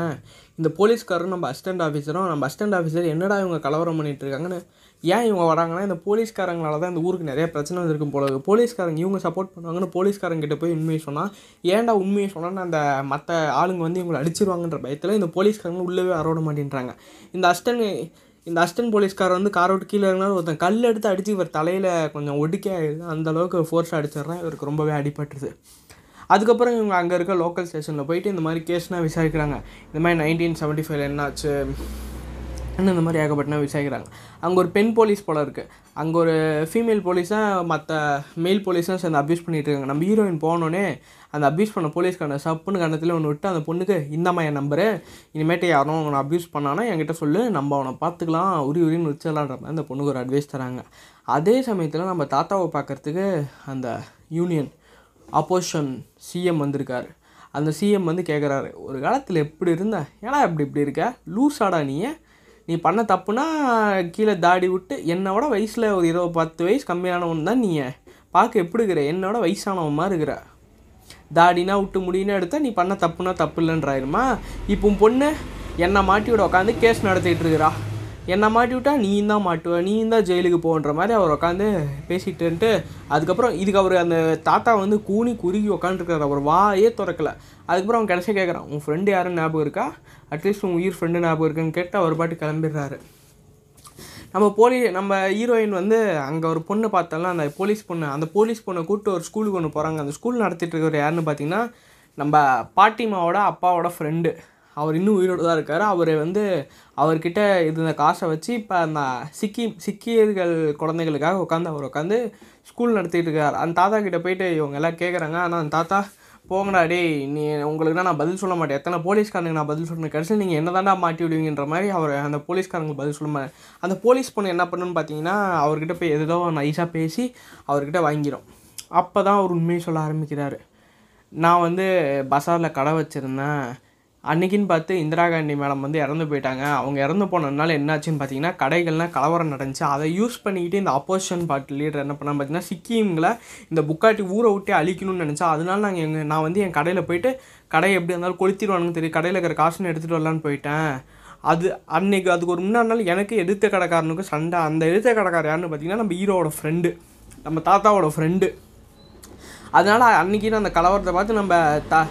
இந்த போலீஸ்காரரும் நம்ம அசிஸ்டன்ட் ஆஃபீஸரும் நம்ம அசிஸ்டன்ட் ஆஃபீஸர் என்னடா இவங்க கலவரம் பண்ணிகிட்டு இருக்காங்கன்னு ஏன் இவங்க வராங்கன்னா இந்த போலீஸ்காரங்களால தான் இந்த ஊருக்கு நிறைய பிரச்சனை வந்திருக்கும் போல போலீஸ்காரங்க இவங்க சப்போர்ட் பண்ணுவாங்கன்னு போலீஸ்காரங்கிட்ட போய் உண்மையை சொன்னால் ஏன்டா உண்மையை சொன்னால் அந்த மற்ற ஆளுங்க வந்து இவங்களை அடிச்சிருவாங்கன்ற பயத்தில் இந்த போலீஸ்காரங்க உள்ளவே வரவிட மாட்டேன்றாங்க. இந்த அஸ்டன் இந்த அஸ்டன் போலீஸ்காரர் வந்து காரை விட்டு கீழே இறங்கினா ஒருத்தன் கல் எடுத்து அடித்து இவர் தலையில் கொஞ்சம் ஒடுக்கி ஆயிடுது அந்த அளவுக்கு ஃபோர்ஸாக அடிச்சிடுறான். இவருக்கு ரொம்பவே அடிபட்டுருது. அதுக்கப்புறம் இவங்க அங்கே இருக்க லோக்கல் ஸ்டேஷனில் போயிட்டு இந்த மாதிரி கேஸ்னால் விசாரிக்கிறாங்க. இந்த மாதிரி நைன்டீன் செவன்ட்டி ஃபைவ்ல என்னாச்சு? இன்னும் இந்த மாதிரி ஏகப்பட்டனா விசாரிக்கிறாங்க. அங்கே ஒரு பெண் போலீஸ் போல இருக்குது அங்கே ஒரு ஃபீமேல் போலீஸாக மற்ற மேல் போலீஸும் சேர்ந்து அப்யூஸ் பண்ணிகிட்டு இருக்காங்க. நம்ம ஹீரோயின் போனோடனே அந்த அப்யூஸ் பண்ண போலீஸ்கான சப்புன்னு கண்ணத்தில் ஒன்று விட்டு அந்த பொண்ணுக்கு இந்தம்மா என் நம்பரு இனிமேட்டு யாரும் அவனை அப்யூஸ் பண்ணானா என்கிட்ட சொல்லு நம்ம அவனை பார்த்துக்கலாம் உரி உரின்னு வச்சிடலான்ற மாதிரி அந்த பொண்ணுக்கு ஒரு அட்வைஸ் தராங்க. அதே சமயத்தில் நம்ம தாத்தாவை பார்க்கறதுக்கு அந்த யூனியன் அப்போசிஷன் சிஎம் வந்திருக்காரு. அந்த சிஎம் வந்து கேட்குறாரு ஒரு காலத்தில் எப்படி இருந்த? ஏன்னா இப்படி இப்படி இருக்க? லூஸாடா நீ நீ பண்ண தப்புனா கீழே தாடி விட்டு என்னோட வயசில் ஒரு இருபது பத்து வயசு கம்மியானவன் தான் நீ பார்க்க எப்படி இருக்கிற என்னோட வயசானவன் மாதிரி இருக்கிற. தாடினா விட்டு முடின்னு எடுத்தால் நீ பண்ண தப்புனா தப்பு இல்லைன்றாயிருமா? இப்போ பொண்ணு என்னை மாட்டி விட உட்காந்து கேஸ் நடத்திட்டு இருக்கிறா. என்னை மாட்டி விட்டா நீ தான் மாட்டுவ நீ தான் ஜெயிலுக்கு போன்ற மாதிரி அவர் உட்காந்து பேசிட்டுன்ட்டு அதுக்கப்புறம் இதுக்கு அவர் அந்த தாத்தா வந்து கூனி குறுகி உட்காந்துருக்காரு அவர் வாயே திறக்கல. அதுக்கப்புறம் அவன் கடைசியாக கேட்குறான் உன் ஃப்ரெண்டு யாரும் ஞாபகம் இருக்கா? அட்லீஸ்ட் உன் உயிர் ஃப்ரெண்டு ஞாபகம் இருக்குன்னு கேட்டு அவர் பாட்டு கிளம்பிடுறாரு. நம்ம போலீ நம்ம ஹீரோயின் வந்து அங்கே ஒரு பொண்ணு பார்த்தாலும் அந்த போலீஸ் பொண்ணு அந்த போலீஸ் பொண்ணை கூப்பிட்டு ஒரு ஸ்கூலுக்கு ஒன்று போகிறாங்க அந்த ஸ்கூல் நடத்திட்டு இருக்கிற யாருன்னு பார்த்தீங்கன்னா நம்ம பாட்டிமாவோட அப்பாவோட ஃப்ரெண்டு அவர் இன்னும் உயிரோடு தான் இருக்கார். அவர் வந்து அவர்கிட்ட இருந்த காசை வச்சு இப்போ அந்த சிக்கி சிக்கியர்கள் குழந்தைகளுக்காக உட்காந்து அவர் உட்காந்து ஸ்கூல் நடத்திட்டு இருக்கார். அந்த தாத்தா கிட்ட போயிட்டு இவங்க எல்லாம் கேட்குறாங்க ஆனால் அந்த தாத்தா போங்கடா டேய் நீ உங்களுக்கு நான் பதில் சொல்ல மாட்டேன். எத்தனை போலீஸ்காரனுக்கு நான் பதில் சொல்லணும்? கடைசியில் நீங்கள் என்ன தாண்டா மாட்டி விடுவீங்கன்ற மாதிரி அவர் அந்த போலீஸ்காரங்க பதில் சொல்ல மாட்டேன். அந்த போலீஸ் பொண்ணு என்ன பண்ணுன்னு பார்த்தீங்கன்னா அவர்கிட்ட போய் ஏதோ நைஸாக பேசி அவர்கிட்ட வாங்கிடும் அப்போ தான் அவர் உண்மையை சொல்ல ஆரம்பிக்கிறாரு. நான் வந்து பஸாரில் கடை வச்சுருந்தேன். அன்னைக்குன்னு பார்த்து இந்திரா காந்தி மேடம் வந்து இறந்து போயிட்டாங்க. அவங்க இறந்து போனதுனால என்னாச்சுன்னு பார்த்தீங்கன்னா கடைகள்லாம் கலவரம் நடந்துச்சு. அதை யூஸ் பண்ணிக்கிட்டு இந்த அப்போசிஷன் பார்ட்டி லீடர் என்ன பண்ணால் பார்த்தீங்கன்னா சிக்கிம்களை இந்த புக்காட்டி ஊரை விட்டு அழிக்கணும்னு நினச்சா அதனால நாங்கள் எங்கள் நான் வந்து என் கடையில் போயிட்டு கடையை எப்படி இருந்தாலும் கொளுத்திடுவானுங்க தெரியும். கடையில் இருக்கிற காசுன்னு எடுத்துகிட்டு வரலான்னு போயிட்டேன். அது அன்னைக்கு அதுக்கு ஒரு முன்னாடி நாள் எனக்கு எடுத்த கடைக்காரனுக்கு சண்டை. அந்த எடுத்த கடைக்காரர் யாருன்னு பார்த்தீங்கன்னா நம்ம ஹீரோவோட ஃப்ரெண்டு நம்ம தாத்தாவோட ஃப்ரெண்டு அதனால் அன்றைக்கி அந்த கலவரத்தை பார்த்து நம்ம தா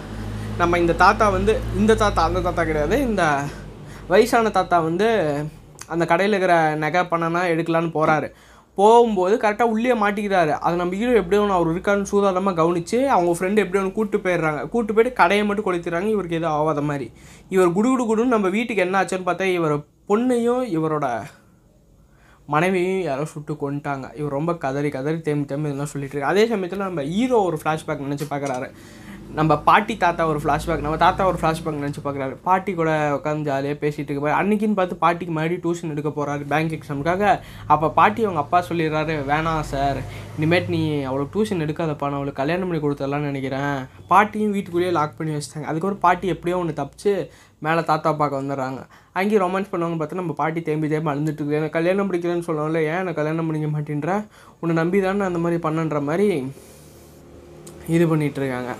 நம்ம இந்த தாத்தா வந்து இந்த தாத்தா அந்த தாத்தா கிடையாது இந்த வயசான தாத்தா வந்து அந்த கடையில் இருக்கிற நகை பணம்னா எடுக்கலான்னு போகிறாரு போகும்போது கரெக்டாக உள்ளே மாட்டிக்கிறாரு. அதை நம்ம ஹீரோ எப்படி ஒன்று அவர் இருக்காருன்னு சூதாரமாக கவனித்து அவங்க ஃப்ரெண்டு எப்படி ஒன்று கூப்பிட்டு போயிடுறாங்க. கூப்பிட்டு போயிட்டு கடையை மட்டும் கொளுத்துறாங்க இவருக்கு எதுவும் ஆகாத மாதிரி. இவர் குடு குடு குடுன்னு நம்ம வீட்டுக்கு என்ன ஆச்சுன்னு பார்த்தா இவர் பொண்ணையும் இவரோட மனைவியும் யாரோ சுட்டு கொண்டுட்டாங்க இவர் ரொம்ப கதறி கதறி தேம்பி தேம்பி இதெல்லாம் சொல்லிட்டு இருக்கு அதே சமயத்தில் நம்ம ஹீரோ ஒரு ஃப்ளாஷ்பேக் நினச்சி பார்க்குறாரு. நம்ம பாட்டி தாத்தா ஒரு ஃப்ளாஷ்பேக் நம்ம தாத்தா ஒரு ஃப்ளாஷ்பேக் நினச்சி பார்க்குறாரு பாட்டி கூட உட்காந்து ஜாலியாக பேசிகிட்டு இருக்க அன்னைக்குன்னு பார்த்து பாட்டிக்கு மறுபடியும் டியூஷன் எடுக்க போகிறாரு பேங்க் எக்ஸாமுக்காக அப்போ பாட்டி அவங்க அப்பா சொல்லிடுறாரு வேணாம் சார் இனிமேட் நீ அவளுக்கு டியூஷன் எடுக்காதப்பா. நான் அவளுக்கு கல்யாணம் பண்ணி கொடுத்துடலான்னு நினைக்கிறேன். பாட்டியும் வீட்டுக்குள்ளேயே லாக் பண்ணி வச்சுட்டாங்க. அதுக்கப்புறம் பாட்டி எப்படியோ ஒன்று தப்பிச்சு மேலே தாத்தா பார்க்க வந்துடுறாங்க. அங்கேயும் ரொமான்ஸ் பண்ணுவாங்க பார்த்தா நம்ம பாட்டி தேம்பி தேம்பி அழுந்துட்டு இருக்கு. எனக்கு கல்யாணம் பிடிக்கிறேன்னு சொல்லுவோம்ல ஏன் எனக்கு கல்யாணம் பண்ணிக்க மாட்டேன்ற? உன்னை நம்பி தானே அந்த மாதிரி பண்ணன்ற மாதிரி இது பண்ணிகிட்ருக்காங்க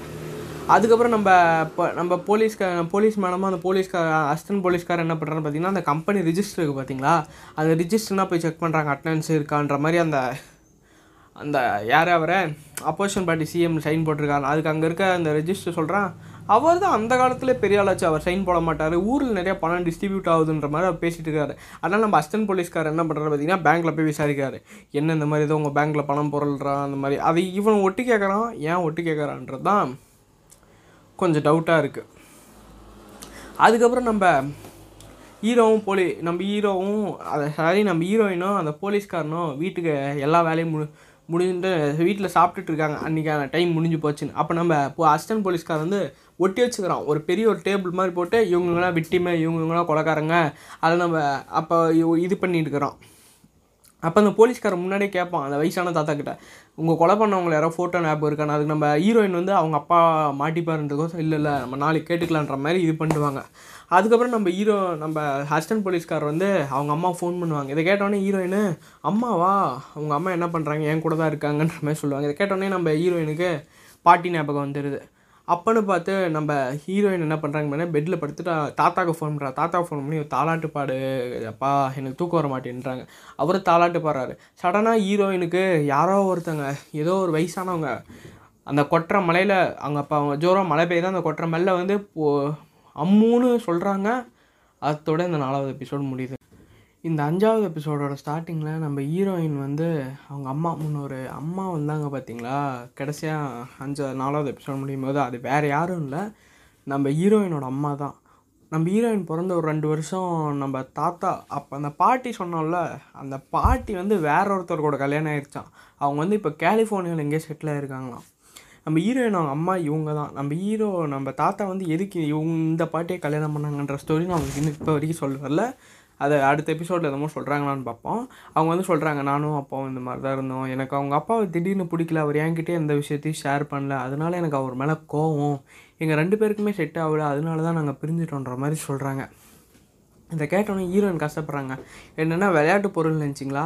அதுக்கப்புறம் நம்ம இப்போ நம்ம போலீஸ்கார போலீஸ் மேடமும் அந்த போலீஸ்கார அசிஸ்டன்ட் போலீஸ்கார் என்ன பண்ணுறான்னு பார்த்தீங்கன்னா அந்த கம்பெனி ரிஜிஸ்டர் இருக்குது பார்த்தீங்களா அந்த ரிஜிஸ்டர்னா போய் செக் பண்ணுறாங்க அட்டண்டன்ஸ் இருக்கான்ற மாதிரி அந்த அந்த யார் அவரை? அப்போசிஷன் பார்ட்டி சிஎம் சைன் போட்டிருக்காங்க அதுக்கு அங்கே இருக்க அந்த ரெஜிஸ்டர் சொல்கிறான் அவர் தான் அந்த காலத்தில் பெரிய ஆளாச்சு அவர் சைன் போட மாட்டார். ஊரில் நிறைய பணம் டிஸ்ட்ரிபியூட் ஆகுதுன்ற மாதிரி அவர் பேசிகிட்டு இருக்காரு. அதனால் நம்ம அஸ்டன் போலீஸ்கார் என்ன பண்ணுறாரு பார்த்தீங்கன்னா பேங்க்கில் போய் விசாரிக்காரு என்ன இந்த மாதிரி ஏதோ உங்கள் பேங்க்கில் பணம் பொருள்றான் அந்த மாதிரி. அதை இவன் ஒட்டி கேட்குறான் ஏன் ஒட்டி கேட்குறான்றது தான் கொஞ்சம் டவுட்டாக இருக்குது அதுக்கப்புறம் நம்ம ஹீரோவும் போலி நம்ம ஹீரோவும் அதை சாரி நம்ம ஹீரோயினும் அந்த போலீஸ்காரனும் வீட்டுக்கு எல்லா வேலையும் மு முடிஞ்சுட்டு வீட்டில் சாப்பிட்டுட்டு இருக்காங்க. அன்றைக்கான டைம் முடிஞ்சு போச்சுன்னு. அப்போ நம்ம இப்போ அசிஸ்டன்ட் போலீஸ்கார் வந்து ஒட்டி வச்சுக்கிறோம் ஒரு பெரிய ஒரு டேபிள் மாதிரி போட்டு இவங்களாம் விட்டிமை இவங்களாம் கொலக்காரங்க அதை நம்ம அப்போ இது பண்ணிட்டு இருக்கிறோம் அப்போ அந்த போலீஸ்காரன் முன்னாடியே கேட்பான் அந்த வயசான தாத்தா கிட்ட உங்கள் கொலை பண்ணவங்களை யாரோ ஃபோட்டோ ஞாபகம் இருக்கான்னு அதுக்கு நம்ம ஹீரோயின் வந்து அவங்க அப்பா மாட்டிப்பாருன்றதுக்கோசம் இல்லை இல்லை நம்ம நாளைக்கு கேட்டுக்கலான்ற மாதிரி இது பண்ணுவாங்க அதுக்கப்புறம் நம்ம ஹீரோ நம்ம அசிஸ்டன்ட் போலீஸ்கார் வந்து அவங்க அம்மா ஃபோன் பண்ணுவாங்க. இதை கேட்டோடனே ஹீரோயின் அம்மாவா? அவங்க அம்மா என்ன பண்ணுறாங்க என் கூட தான் இருக்காங்கன்ற மாதிரி சொல்லுவாங்க. இதை கேட்டோடனே நம்ம ஹீரோயினுக்கு பாட்டி ஞாபகம் வந்துடுது அப்பன்னு பார்த்து நம்ம ஹீரோயின் என்ன பண்ணுறாங்க பெட்டில் படுத்துட்டு தாத்தாக்கு ஃபோன் பண்ணுறா தாத்தாக்கு ஃபோன் பண்ணி தாலாட்டு பாடு. அப்பா எனக்கு தூக்கம் வர மாட்டேன்றாங்க. அவரும் தாலாட்டு பாடுறாரு. சடனாக ஹீரோயினுக்கு யாரோ ஒருத்தங்க ஏதோ ஒரு வயசானவங்க அந்த கொட்டுற மலையில் அங்கே அப்போ அவங்க ஜோரம் மழை பெய்யுது அந்த கொட்டுற மலையில் வந்து போ அம்முன்னு சொல்கிறாங்க அதோட இந்த நாலாவது எபிசோடு முடியுது. இந்த அஞ்சாவது எபிசோடோட ஸ்டார்டிங்கில் நம்ம ஹீரோயின் வந்து அவங்க அம்மா முன்னொரு அம்மா வந்தாங்க பார்த்தீங்களா கடைசியாக அஞ்சாவது நாலாவது எபிசோட் முடியும் போது அது வேறு யாரும் இல்லை. நம்ம ஹீரோயினோட அம்மா தான். நம்ம ஹீரோயின் பிறந்த ஒரு ரெண்டு வருஷம் நம்ம தாத்தா அப்போ அந்த பாட்டி சொன்னோம்ல அந்த பாட்டி வந்து வேற ஒருத்தர் கூட கல்யாணம் ஆயிடுச்சான் அவங்க வந்து இப்போ கலிஃபோர்னியாவில் எங்கேயோ செட்டில் ஆயிருக்காங்களாம். நம்ம ஹீரோயின் அவங்க அம்மா இவங்க தான். நம்ம ஹீரோ நம்ம தாத்தா வந்து எதுக்கு இவங்க இந்த பாட்டியை கல்யாணம் பண்ணாங்கன்ற ஸ்டோரி நான் உங்களுக்கு இன்னும் இப்போ வரைக்கும் சொல்ல வரல. அதை அடுத்த எபிசோடில் என்னமோ சொல்கிறாங்களான்னு பார்ப்போம். அவங்க வந்து சொல்கிறாங்க நானும் அப்பாவும் இந்த மாதிரி தான் இருந்தோம். எனக்கு அவங்க அப்பாவை திடீர்னு பிடிக்கல. அவர் என்கிட்டே எந்த விஷயத்தையும் ஷேர் பண்ணல. அதனால எனக்கு அவர் மேலே கோவம். எங்கள் ரெண்டு பேருக்குமே செட் ஆகல. அதனால தான் நாங்கள் பிரிஞ்சிட்டோன்ற மாதிரி சொல்கிறாங்க இதை கேட்டோன்னே ஹீரோயின் கஷ்டப்படுறாங்க. என்னென்னா விளையாட்டு பொருள் நினச்சிங்களா?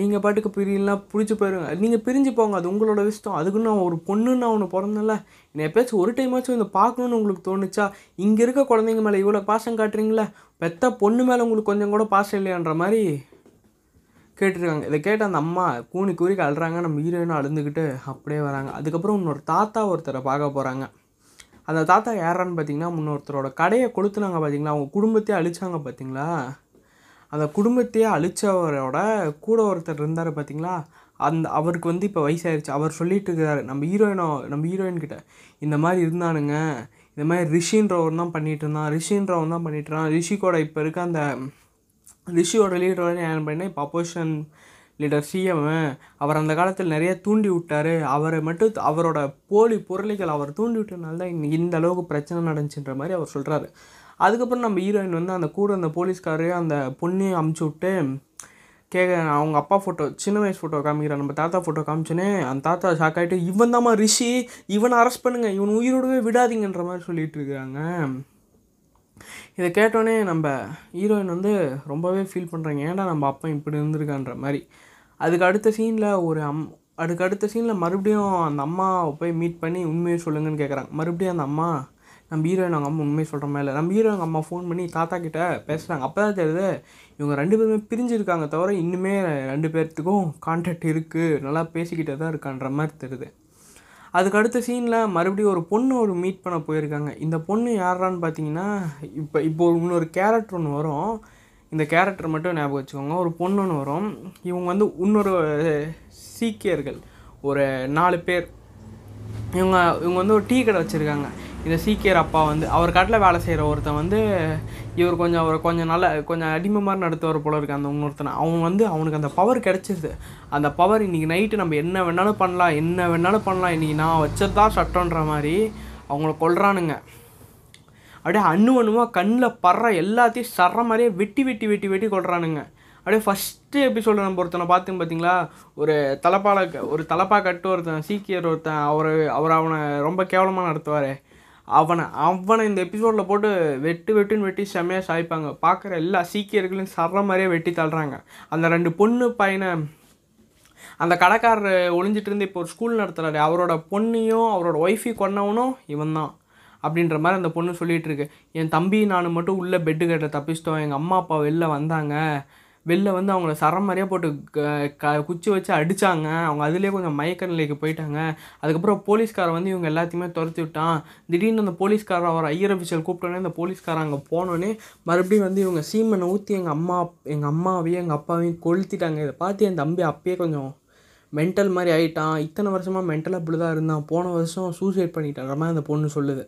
நீங்கள் பாட்டுக்கு பிரியலாம் பிடிச்சி போயிருங்க. நீங்கள் பிரிஞ்சு போங்க அது உங்களோட இஷ்டம். அதுக்குன்னு நான் ஒரு பொண்ணுன்னு நான் ஒன்று பிறந்தல என்னை எப்பயாச்சும் ஒரு டைமாச்சும் இதை பார்க்கணுன்னு உங்களுக்கு தோணுச்சா? இங்கே இருக்க குழந்தைங்க மேலே இவ்வளோ பாசம் காட்டுறீங்களே? பெத்த பொண்ணு மேலே உங்களுக்கு கொஞ்சம் கூட பாசம் இல்லையான்ற மாதிரி கேட்டிருக்காங்க. இதை கேட்ட அந்த அம்மா கூனி கூறி அழுறாங்க. நம்ம ஹீரோயினும் அழுந்துக்கிட்டு அப்படியே வராங்க. அதுக்கப்புறம் இன்னொரு தாத்தா ஒருத்தரை பார்க்க போகிறாங்க அந்த தாத்தா யாரான்னு பார்த்தீங்கன்னா முன்னொருத்தரோட கடையை கொளுத்துனாங்க பார்த்தீங்களா? அவங்க குடும்பத்தையே அழிச்சாங்க பார்த்தீங்களா? அந்த குடும்பத்தையே அழிச்சவரோட கூட ஒருத்தர் இருந்தார் பார்த்தீங்களா? அந்த அவருக்கு வந்து இப்போ வயசாயிருச்சு. அவர் சொல்லிட்டு இருக்கிறாரு நம்ம ஹீரோயினோ நம்ம ஹீரோயின் கிட்ட இந்த மாதிரி இருந்தானுங்க. இந்த மாதிரி ரிஷின்றவன் தான் பண்ணிட்டு இருந்தான். ரிஷின்றவன் தான் பண்ணிட்டு இருந்தான் ரிஷிக்கோட இப்போ இருக்க அந்த ரிஷியோட லீடரோட ஏன் பண்ணேன் இப்போ அப்போசிஷன் லீடர் சிஎம் அவர் அந்த காலத்தில் நிறைய தூண்டி விட்டார். அவரை மட்டும் அவரோட போலி பொருளைகள் அவர் தூண்டி விட்டனால தான் இந்த அளவுக்கு பிரச்சனை நடந்துச்சுன்ற மாதிரி அவர் சொல்கிறாரு அதுக்கப்புறம் நம்ம ஹீரோயின் வந்து அந்த கூட அந்த போலீஸ்காரு அந்த பொண்ணையும் அமுச்சு விட்டு கேட்க அவங்க அப்பா ஃபோட்டோ சின்ன வயசு ஃபோட்டோ காமிக்கிறான் நம்ம தாத்தா ஃபோட்டோ காமிச்சோன்னே அந்த தாத்தா ஷாக் ஆகிட்டு இவன் தாம்மா ரிஷி இவனை அரெஸ்ட் பண்ணுங்கள் இவன் உயிரோடவே விடாதீங்கன்ற மாதிரி சொல்லிட்டு இருக்கிறாங்க இதை கேட்டோடனே நம்ம ஹீரோயின் வந்து ரொம்பவே ஃபீல் பண்ணுறாங்க ஏன்டா நம்ம அப்பா இப்படி இருந்திருக்கான்ற மாதிரி அதுக்கு அடுத்த சீனில் ஒரு அம் அதுக்கு அடுத்த சீனில் மறுபடியும் அந்த அம்மாவை போய் மீட் பண்ணி உண்மையை சொல்லுங்கன்னு கேட்குறாங்க மறுபடியும் அந்த அம்மா நம்ம ஹீரோயின் அவங்க அம்மா உண்மையை சொல்கிற மாதிரி இல்லை நம்ம ஹீரோயின் அம்மா ஃபோன் பண்ணி தாத்தா கிட்ட பேசுகிறாங்க அப்போ தான் தெரியுது இவங்க ரெண்டு பேருமே பிரிஞ்சிருக்காங்க தவிர இன்னுமே ரெண்டு பேர்த்துக்கும் கான்டாக்ட் இருக்குது நல்லா பேசிக்கிட்டே தான் இருக்கான்ற மாதிரி தெரியுது. அதுக்கு அடுத்த சீனில் மறுபடியும் ஒரு பொண்ணு ஒரு மீட் பண்ண போயிருக்காங்க. இந்த பொண்ணு யாரான்னு பார்த்தீங்கன்னா இப்போ இப்போ இன்னொரு கேரக்டர் ஒன்று வரும். இந்த கேரக்டர் மட்டும் ஞாபகம் வச்சுக்கோங்க. ஒரு பொண்ணு ஒன்று வரும். இவங்க வந்து இன்னொரு சீக்கியர்கள். ஒரு நாலு பேர். இவங்க இவங்க வந்து ஒரு டீ கடை வச்சுருக்காங்க. இந்த சீக்கியர் அப்பா வந்து அவர் கடையில் வேலை செய்கிற ஒருத்தன் வந்து இவர் கொஞ்சம் அவர் கொஞ்சம் நல்ல கொஞ்சம் அடிமை மாதிரி நடத்துவார் போல இருக்கு அந்த இன்னொருத்தனை. அவன் வந்து அவனுக்கு அந்த பவர் கிடச்சிருது. அந்த பவர் இன்றைக்கி நைட்டு நம்ம என்ன வேணாலும் பண்ணலாம் என்ன வேணாலும் பண்ணலாம். இன்றைக்கி நான் வச்சதான் சட்டன்ற மாதிரி அவங்கள கொள்கிறானுங்க அப்படியே அண்ணு அண்ணுவாக கண்ணில் படுற எல்லாத்தையும் சர்ற மாதிரியே வெட்டி வெட்டி வெட்டி வெட்டி கொள்றானுங்க அப்படியே ஃபஸ்ட்டு எபிசோட நம்ம ஒருத்தனை பார்த்துன்னு பார்த்தீங்களா ஒரு தலப்பால ஒரு தலப்பா கட்டு ஒருத்தன் சீக்கியர் ஒருத்தன் அவர் அவர் அவனை ரொம்ப கேவலமாக நடத்துவார். அவனை அவனை இந்த எபிசோடில் போட்டு வெட்டு வெட்டுன்னு வெட்டி செம்மையாக சாய்ப்பாங்க. பார்க்குற எல்லா சீக்கியர்களையும் சர்ற மாதிரியே வெட்டி தள்ளுறாங்க. அந்த ரெண்டு பொண்ணு பையனை அந்த கடைக்காரர் ஒளிஞ்சிட்டு இருந்து இப்போ ஒரு ஸ்கூல் நடத்துகிறாரு அவரோட பொண்ணையும் அவரோட ஒய்ஃபையும் கொன்னவனும் இவன் தான் அப்படின்ற மாதிரி அந்த பொண்ணு சொல்லிகிட்ருக்கு இருக்கு. என் தம்பி நான் மட்டும் உள்ளே பெட்டு கட்ட தப்பிச்சிட்டோம். எங்கள் அம்மா அப்பா வெளில வந்தாங்க. வெளில வந்து அவங்கள சரம் மாதிரியே போட்டு க- க குச்சி வச்சு அடித்தாங்க அவங்க அதுலேயே கொஞ்சம் மயக்க நிலைக்கு போயிட்டாங்க. அதுக்கப்புறம் போலீஸ்காரன் வந்து இவங்க எல்லாத்தையுமே துரத்தி விட்டான். திடீர்னு அந்த போலீஸ்காரர் அவர் ஐயர் அஃபிஷியல் கூப்பிட்டோன்னே அந்த போலீஸ்காரன் அங்கே போனோடனே மறுபடியும் வந்து இவங்க சீமனை ஊற்றி எங்கள் அம்மா எங்கள் அம்மாவையும் எங்கள் அப்பாவையும் கொளுத்திட்டாங்க. இதை பார்த்து என் தம்பி அப்பயே கொஞ்சம் மென்டல் மாதிரி ஆயிட்டான். இத்தனை வருஷமாக மென்டலாக இப்படி தான் இருந்தான். போன வருஷம் சூசைட் பண்ணிட்டான்ற மாதிரி அந்த பொண்ணு சொல்லுது.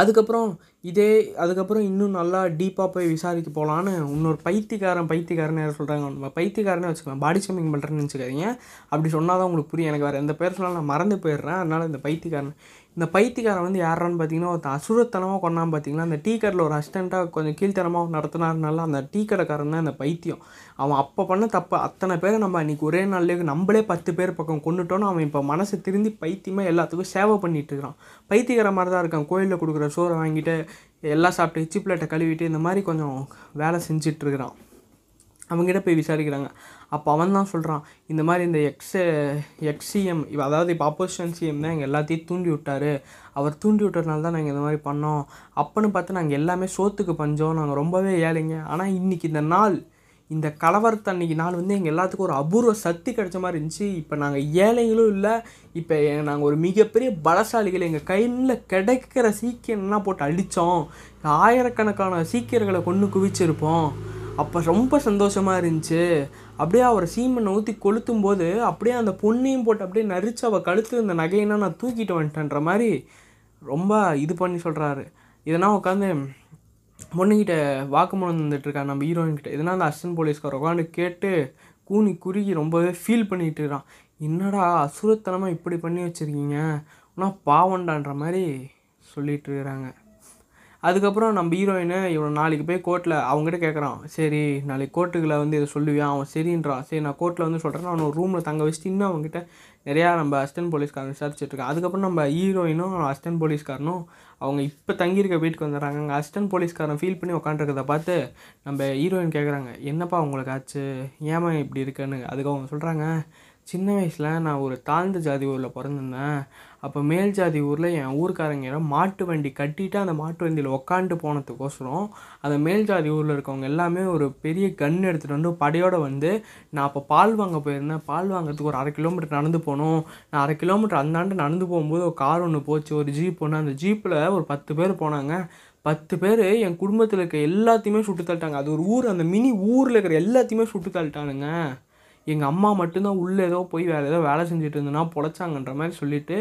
அதுக்கப்புறம் இதே அதுக்கப்புறம் இன்னும் நல்லா டீப்பாக போய் விசாரிக்க போகலான்னு இன்னொரு பைத்தியக்காரன் பைத்தியக்காரன் யாரும் சொல்கிறாங்க நம்ம பைத்தியக்காரனே வச்சுக்கலாம். பாடி ஷேமிங் பண்ணுறேன்னு வச்சுக்காதீங்க அப்படி சொன்னால் தான் உங்களுக்கு புரியும். எனக்கு வேறு எந்த பேர் சொன்னாலும் நான் மறந்து போயிடுறேன். அதனால் இந்த பைத்தியக்காரன் இந்த பைத்தியக்காரன் வந்து யாரான்னு பார்த்தீங்கன்னா ஒருத்தன் அசுரத்தனமாக கொண்டான் பார்த்தீங்கன்னா அந்த டீ கடையில் ஒரு அசிஸ்டண்ட்டாக கொஞ்சம் கீழ்த்தனமாக நடத்தினாருனால அந்த டீ கடைக்காரன் தான் அந்த பைத்தியம். அவன் அப்போ பண்ண தப்பு அத்தனை பேரை நம்ம அன்றைக்கி ஒரே நாள்லேயே நம்மளே பத்து பேர் பக்கம் கொண்டுட்டோன்னு அவன் இப்போ மனசு திருந்தி பைத்தியமாக எல்லாத்துக்கும் சேவை பண்ணிட்டு பைத்தியக்கார மாதிரி தான் இருக்கான். கோயிலில் கொடுக்குற சோறை வாங்கிட்டு எல்லாம் சாப்பிட்டு இச்சி பிளேட்டை கழுவிட்டு இந்த மாதிரி கொஞ்சம் வேலை செஞ்சிட்ருக்கிறான் அவங்ககிட்ட போய் விசாரிக்கிறாங்க. அப்போ அவன் தான் சொல்கிறான் இந்த மாதிரி இந்த எக்ஸ் எக்ஸிஎம் அதாவது இப்போ அப்போசிஷன் சிஎம் தான் எங்கள் எல்லாத்தையும் தூண்டி விட்டார். அவர் தூண்டி விட்டதுனால தான் நாங்கள் இந்த மாதிரி பண்ணோம். அப்போன்னு பார்த்து நாங்கள் எல்லாமே சோத்துக்கு பஞ்சோம். நாங்கள் ரொம்பவே ஏழைங்க. ஆனால் இன்றைக்கி இந்த நாள் இந்த கலவரத்து அன்னைக்கு நாள் வந்து எங்கள் எல்லாத்துக்கும் ஒரு அபூர்வ சக்தி கிடைச்ச மாதிரி இருந்துச்சு. இப்போ நாங்கள் ஏழைகளும் இல்லை. இப்போ நாங்கள் ஒரு மிகப்பெரிய பலசாலிகள். எங்கள் கையில் கிடைக்கிற சீக்கியன்லாம் போட்டு அடித்தோம் ஆயிரக்கணக்கான சீக்கியர்களை கொண்டு குவிச்சிருப்போம். அப்போ ரொம்ப சந்தோஷமாக இருந்துச்சு. அப்படியே அவர் சீமனை ஊற்றி கொளுத்தும் போது அப்படியே அந்த பொண்ணையும் போட்டு அப்படியே நரிச்சு அவள் கழுத்து இந்த நகையினா நான் தூக்கிட்டு வந்துட்டேன்ற மாதிரி ரொம்ப இது பண்ணி சொல்கிறாரு இதெல்லாம் உட்காந்து பொண்ணுக்கிட்ட வாக்குமூலம் தந்துட்டுருக்கா நம்ம ஹீரோயின் கிட்ட. இதனால் அந்த அசிஸ்டன்ட் போலீஸ்கார் உட்காந்து கேட்டு கூனி குறுகி ரொம்பவே ஃபீல் பண்ணிட்டு இருக்கான். என்னடா அசுரத்தனமாக இப்படி பண்ணி வச்சுருக்கீங்க? ஆனால் பாவண்டான்ற மாதிரி சொல்லிட்டு இருக்கிறாங்க அதுக்கப்புறம் நம்ம ஹீரோயினு இவனை நாளைக்கு போய் கோர்ட்டில் அவங்ககிட்ட கேட்குறான் சரி நாளைக்கு கோர்ட்டுக்குள்ள வந்து இதை சொல்லுவியா? அவன் சரின்றான். சரி நான் கோர்ட்டில் வந்து சொல்கிறேன் அவனை ரூமில் தங்க வச்சுட்டு இன்னும் அவங்ககிட்ட நிறையா நம்ம அசிஸ்டன்ட் போலீஸ்காரன் விசாரிச்சுட்ருக்கான் அதுக்கப்புறம் நம்ம ஹீரோயினும் அசிஸ்டன்ட் போலீஸ்காரனும் அவங்க இப்போ தங்கியிருக்க வீட்டுக்கு வந்துடுறாங்க. அங்கே அசிஸ்டன்ட் போலீஸ்காரன் ஃபீல் பண்ணி உட்காந்துருக்கத பார்த்து நம்ம ஹீரோயின் கேட்குறாங்க என்னப்பா உங்களுக்கு ஆச்சு? ஏமா இப்படி இருக்குன்னு? அதுக்கு அவங்க சொல்கிறாங்க சின்ன வயசில் நான் ஒரு தாழ்ந்த ஜாதி ஊரில் பிறந்திருந்தேன். அப்போ மேல் ஜாதி ஊரில் என் ஊருக்காரங்க மாட்டு வண்டி கட்டிட்டு அந்த மாட்டு வண்டியில் உக்காண்டு போனதுக்கோசரம் அந்த மேல் ஜாதி ஊரில் இருக்கவங்க எல்லாமே ஒரு பெரிய கன் எடுத்துகிட்டு வந்து படையோடு வந்து நான் அப்போ பால் வாங்க போயிருந்தேன். பால் வாங்குறதுக்கு ஒரு அரை கிலோமீட்டர் நடந்து போனோம். நான் அரை கிலோமீட்டர் அந்தாண்டு நடந்து போகும்போது ஒரு கார் ஒன்று போச்சு. ஒரு ஜீப் ஒன்று அந்த ஜீப்பில் ஒரு பத்து பேர் போனாங்க. பத்து பேர் என் குடும்பத்தில் இருக்க எல்லாத்தையுமே சுட்டு தள்ளிட்டாங்க. அது ஒரு ஊர் அந்த மினி ஊரில் இருக்கிற எல்லாத்தையுமே சுட்டு தள்ளிட்டானுங்க. எங்கள் அம்மா மட்டும்தான் உள்ளே ஏதோ போய் வேறு ஏதோ வேலை செஞ்சுட்டு இருந்ததுன்னா பொழைச்சாங்கன்ற மாதிரி சொல்லிவிட்டு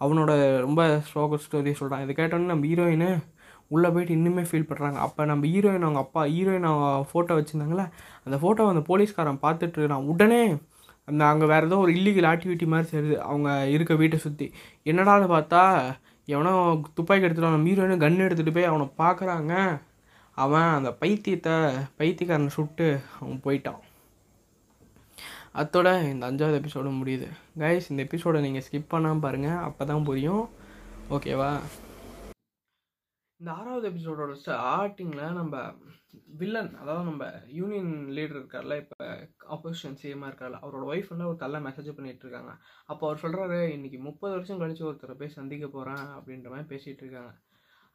அவனோட ரொம்ப ஸ்லோக ஸ்டோரி சொல்கிறான் இதை கேட்டோன்னே நம்ம ஹீரோயினு உள்ளே போயிட்டு இன்னுமே ஃபீல் பண்ணுறாங்க அப்போ நம்ம ஹீரோயின் அவங்க அப்பா ஹீரோயின் அவங்க ஃபோட்டோ வச்சுருந்தாங்களே அந்த ஃபோட்டோ அந்த போலீஸ்காரன் பார்த்துட்ருக்கான் உடனே அந்த அங்கே வேறு ஏதோ ஒரு இல்லீகல் ஆக்டிவிட்டி மாதிரி சேருது அவங்க இருக்க வீட்டை சுற்றி என்னடான்னு பார்த்தா எவனோ துப்பாக்கி எடுத்துகிட்டு நம்ம ஹீரோயின் கன் எடுத்துகிட்டு போய் அவனை பார்க்குறாங்க. அவன் அந்த பைத்தியத்தை பைத்தியக்காரனை சுட்டு அவன் போயிட்டான். அத்தோட இந்த அஞ்சாவது எபிசோடு முடியுது. கைஸ் இந்த எபிசோடை நீங்கள் ஸ்கிப் பண்ணாமல் பாருங்கள் அப்போ தான் புரியும் ஓகேவா இந்த ஆறாவது எபிசோடோட ஸ்டார்டிங்கில் நம்ம வில்லன் அதாவது நம்ம யூனியன் லீடர் இருக்கார்ல இப்போ ஆப்போசிஷன் சிஎம்மாக இருக்கார்ல அவரோட ஒய்ஃப் வந்து ஒரு தள்ள மெசேஜ் பண்ணிகிட்டு இருக்காங்க. அப்போ அவர் சொல்கிறாரு இன்னைக்கு முப்பது வருஷம் கழிச்சு ஒருத்தரை போய் சந்திக்க போகிறேன் அப்படின்ற மாதிரி பேசிகிட்டு இருக்காங்க.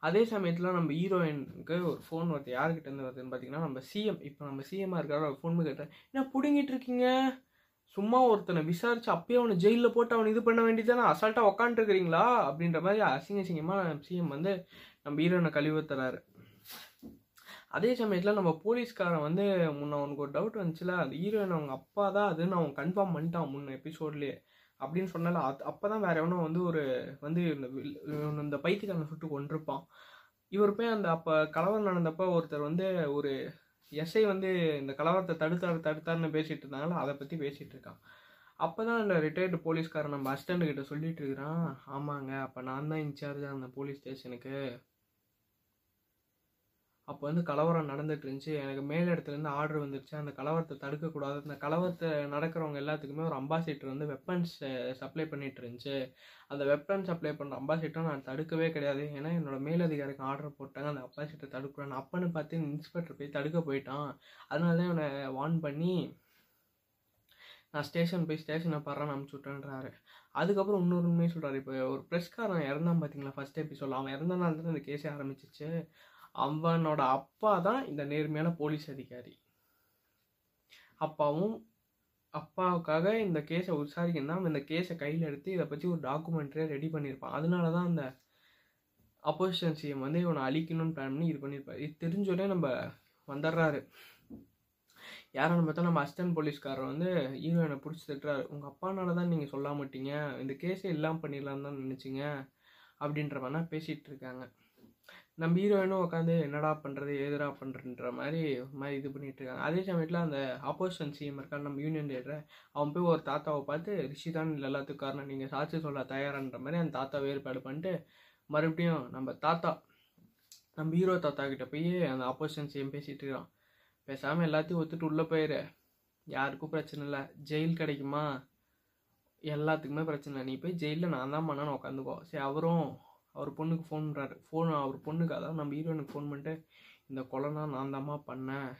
அதே சமயத்தில் நம்ம ஹீரோயினுக்கு ஒரு ஃபோன் வருது. யார்கிட்ட இருந்து வருதுன்னு பார்த்தீங்கன்னா நம்ம சிஎம் இப்போ நம்ம சிஎம்மாக இருக்காரு அவர் ஃபோன் கேட்டேன் என்ன பிடுங்கிட்டு இருக்கீங்க? சும்மா ஒருத்தனை விசாரிச்சு அப்பயே அவனை ஜெயிலில் போட்டு அவனை இது பண்ண வேண்டியதானே? அசால்ட்டாக உக்காந்துருக்கிறீங்களா அப்படின்ற மாதிரி அசிங்க அசிங்கமாக சிஎம் வந்து நம்ம ஹீரோனை கழிவு தராரு அதே சமயத்தில் நம்ம போலீஸ்காரன் வந்து முன்ன அவனுக்கு ஒரு டவுட் வந்துச்சுல அந்த ஹீரோயின் அவங்க அப்பா தான் அதுன்னு அவன் கன்ஃபார்ம் பண்ணிட்டான் முன்ன எபிசோட்லேயே அப்படின்னு சொன்னால அது அப்போ தான் வேற எவனோ வந்து ஒரு வந்து இந்த இந்த பைத்தியக்காரனை சுட்டு கொண்டிருப்பான் இவர் போய் அந்த அப்போ கலவரம் நடந்தப்போ ஒருத்தர் வந்து ஒரு எஸ்ஐ வந்து இந்த கலவரத்தை தடுத்தார் தடுத்தாருன்னு பேசிட்டு இருந்தாங்களோ அதை பற்றி பேசிகிட்டு இருக்கான். அப்போ தான் அந்த ரிட்டையர்டு போலீஸ்காரன் நம்ம அசிஸ்டண்ட் கிட்ட சொல்லிட்டு இருக்கிறான். ஆமாங்க அப்போ நான் தான் இன்சார்ஜாக அந்த போலீஸ் ஸ்டேஷனுக்கு அப்போ வந்து கலவரம் நடந்துட்டு இருந்துச்சு. எனக்கு மேல் இடத்துலேருந்து ஆர்டர் வந்துருச்சு. அந்த கலவரத்தை தடுக்கக்கூடாது அந்த கலவரத்தை நடக்கிறவங்க எல்லாத்துக்குமே ஒரு அம்பாசிட்டர் வந்து வெப்பன்ஸ் சப்ளை பண்ணிட்டு இருந்துச்சு. அந்த வெப்பன் சப்ளை பண்ணுற அம்பாசிடரை நான் தடுக்கவே கிடையாது. ஏன்னா என்னோட மேலதிகாரிக்கு ஆர்டர் போட்டாங்க. அந்த அம்பாசிட்டர் தடுக்கிறேன் அப்பன்னு பார்த்து இன்ஸ்பெக்டர் போய் தடுக்க போயிட்டான். அதனால தான் இவனை வார்ன் பண்ணி நான் ஸ்டேஷன் போய் ஸ்டேஷனை படுறேன் அனுப்பிச்சு விட்டேன்றாரு. அதுக்கப்புறம் இன்னொரு உண்மையை சொல்கிறாரு இப்போ ஒரு ப்ரெஸ்காரன் இறந்தான் பார்த்தீங்களா ஃபஸ்ட் எபிசோட் அவன் இறந்தனால தான் இந்த கேஸே ஆரம்பிச்சிச்சு. அவனோட அப்பா தான் இந்த நேர்மையான போலீஸ் அதிகாரி. அப்பாவும் அப்பாவுக்காக இந்த கேஸை விசாரிக்கணும் அவன் இந்த கேஸை கையில் எடுத்து இதை பற்றி ஒரு டாக்குமெண்ட்ரியை ரெடி பண்ணியிருப்பான். அதனால தான் அந்த அப்போசிஷன் சிஎம் வந்து இவனை அழிக்கணும்னு பிளான் பண்ணி இது பண்ணியிருப்பாரு. இது தெரிஞ்சோடனே நம்ம வந்துடுறாரு. யாரும் பார்த்தா நம்ம அசிஸ்டன்ட் போலீஸ்காரர் வந்து ஹீரோயினை பிடிச்சி திட்டுறாரு. உங்கள் அப்பானால தான் நீங்கள் சொல்ல மாட்டீங்க இந்த கேஸை இல்லாமல் பண்ணிடலான்னு தான் நினச்சிங்க. அப்படின்ற மாதிரி பேசிகிட்டு இருக்காங்க. நம்ம ஹீரோயினும் உட்காந்து என்னடா பண்ணுறது ஏதுடா பண்ணுறன்ற மாதிரி ஒரு மாதிரி இது பண்ணிகிட்டு இருக்காங்க. அதே சமயத்தில் அந்த ஆப்போசிஷன் சிஎம் இருக்கான் நம்ம யூனியன் லீடர் அவன் போய் ஒரு தாத்தாவை பார்த்து ரிஷி தான் இல்லை எல்லாத்துக்கும் காரணம். நீங்கள் சாட்சி சொல்ல தயாரான்ற மாதிரி அந்த தாத்தாவை ஏற்பாடு பண்ணிட்டு மறுபடியும் நம்ம தாத்தா நம்ம ஹீரோ தாத்தா கிட்ட போய் அந்த ஆப்போசிஷன் சிஎம் பேசிட்டு இருக்கான். பேசாமல் எல்லாத்தையும் ஒத்துட்டு உள்ளே போயிரு. யாருக்கும் பிரச்சனை இல்லை. ஜெயில் கிடைக்குமா? எல்லாத்துக்குமே பிரச்சனை இல்லை. நீ போய் ஜெயிலில் நான் தான் பண்ணான்னு உட்காந்துக்கோ சரி அவரும் அவர் பொண்ணுக்கு ஃபோன் பண்ணுறாரு ஃபோன் அவர் பொண்ணுக்கு அதாவது நம்ம ஹீரோனுக்கு ஃபோன் பண்ணிட்டு இந்த கொலைனா நான் தாம்மா பண்ணேன்.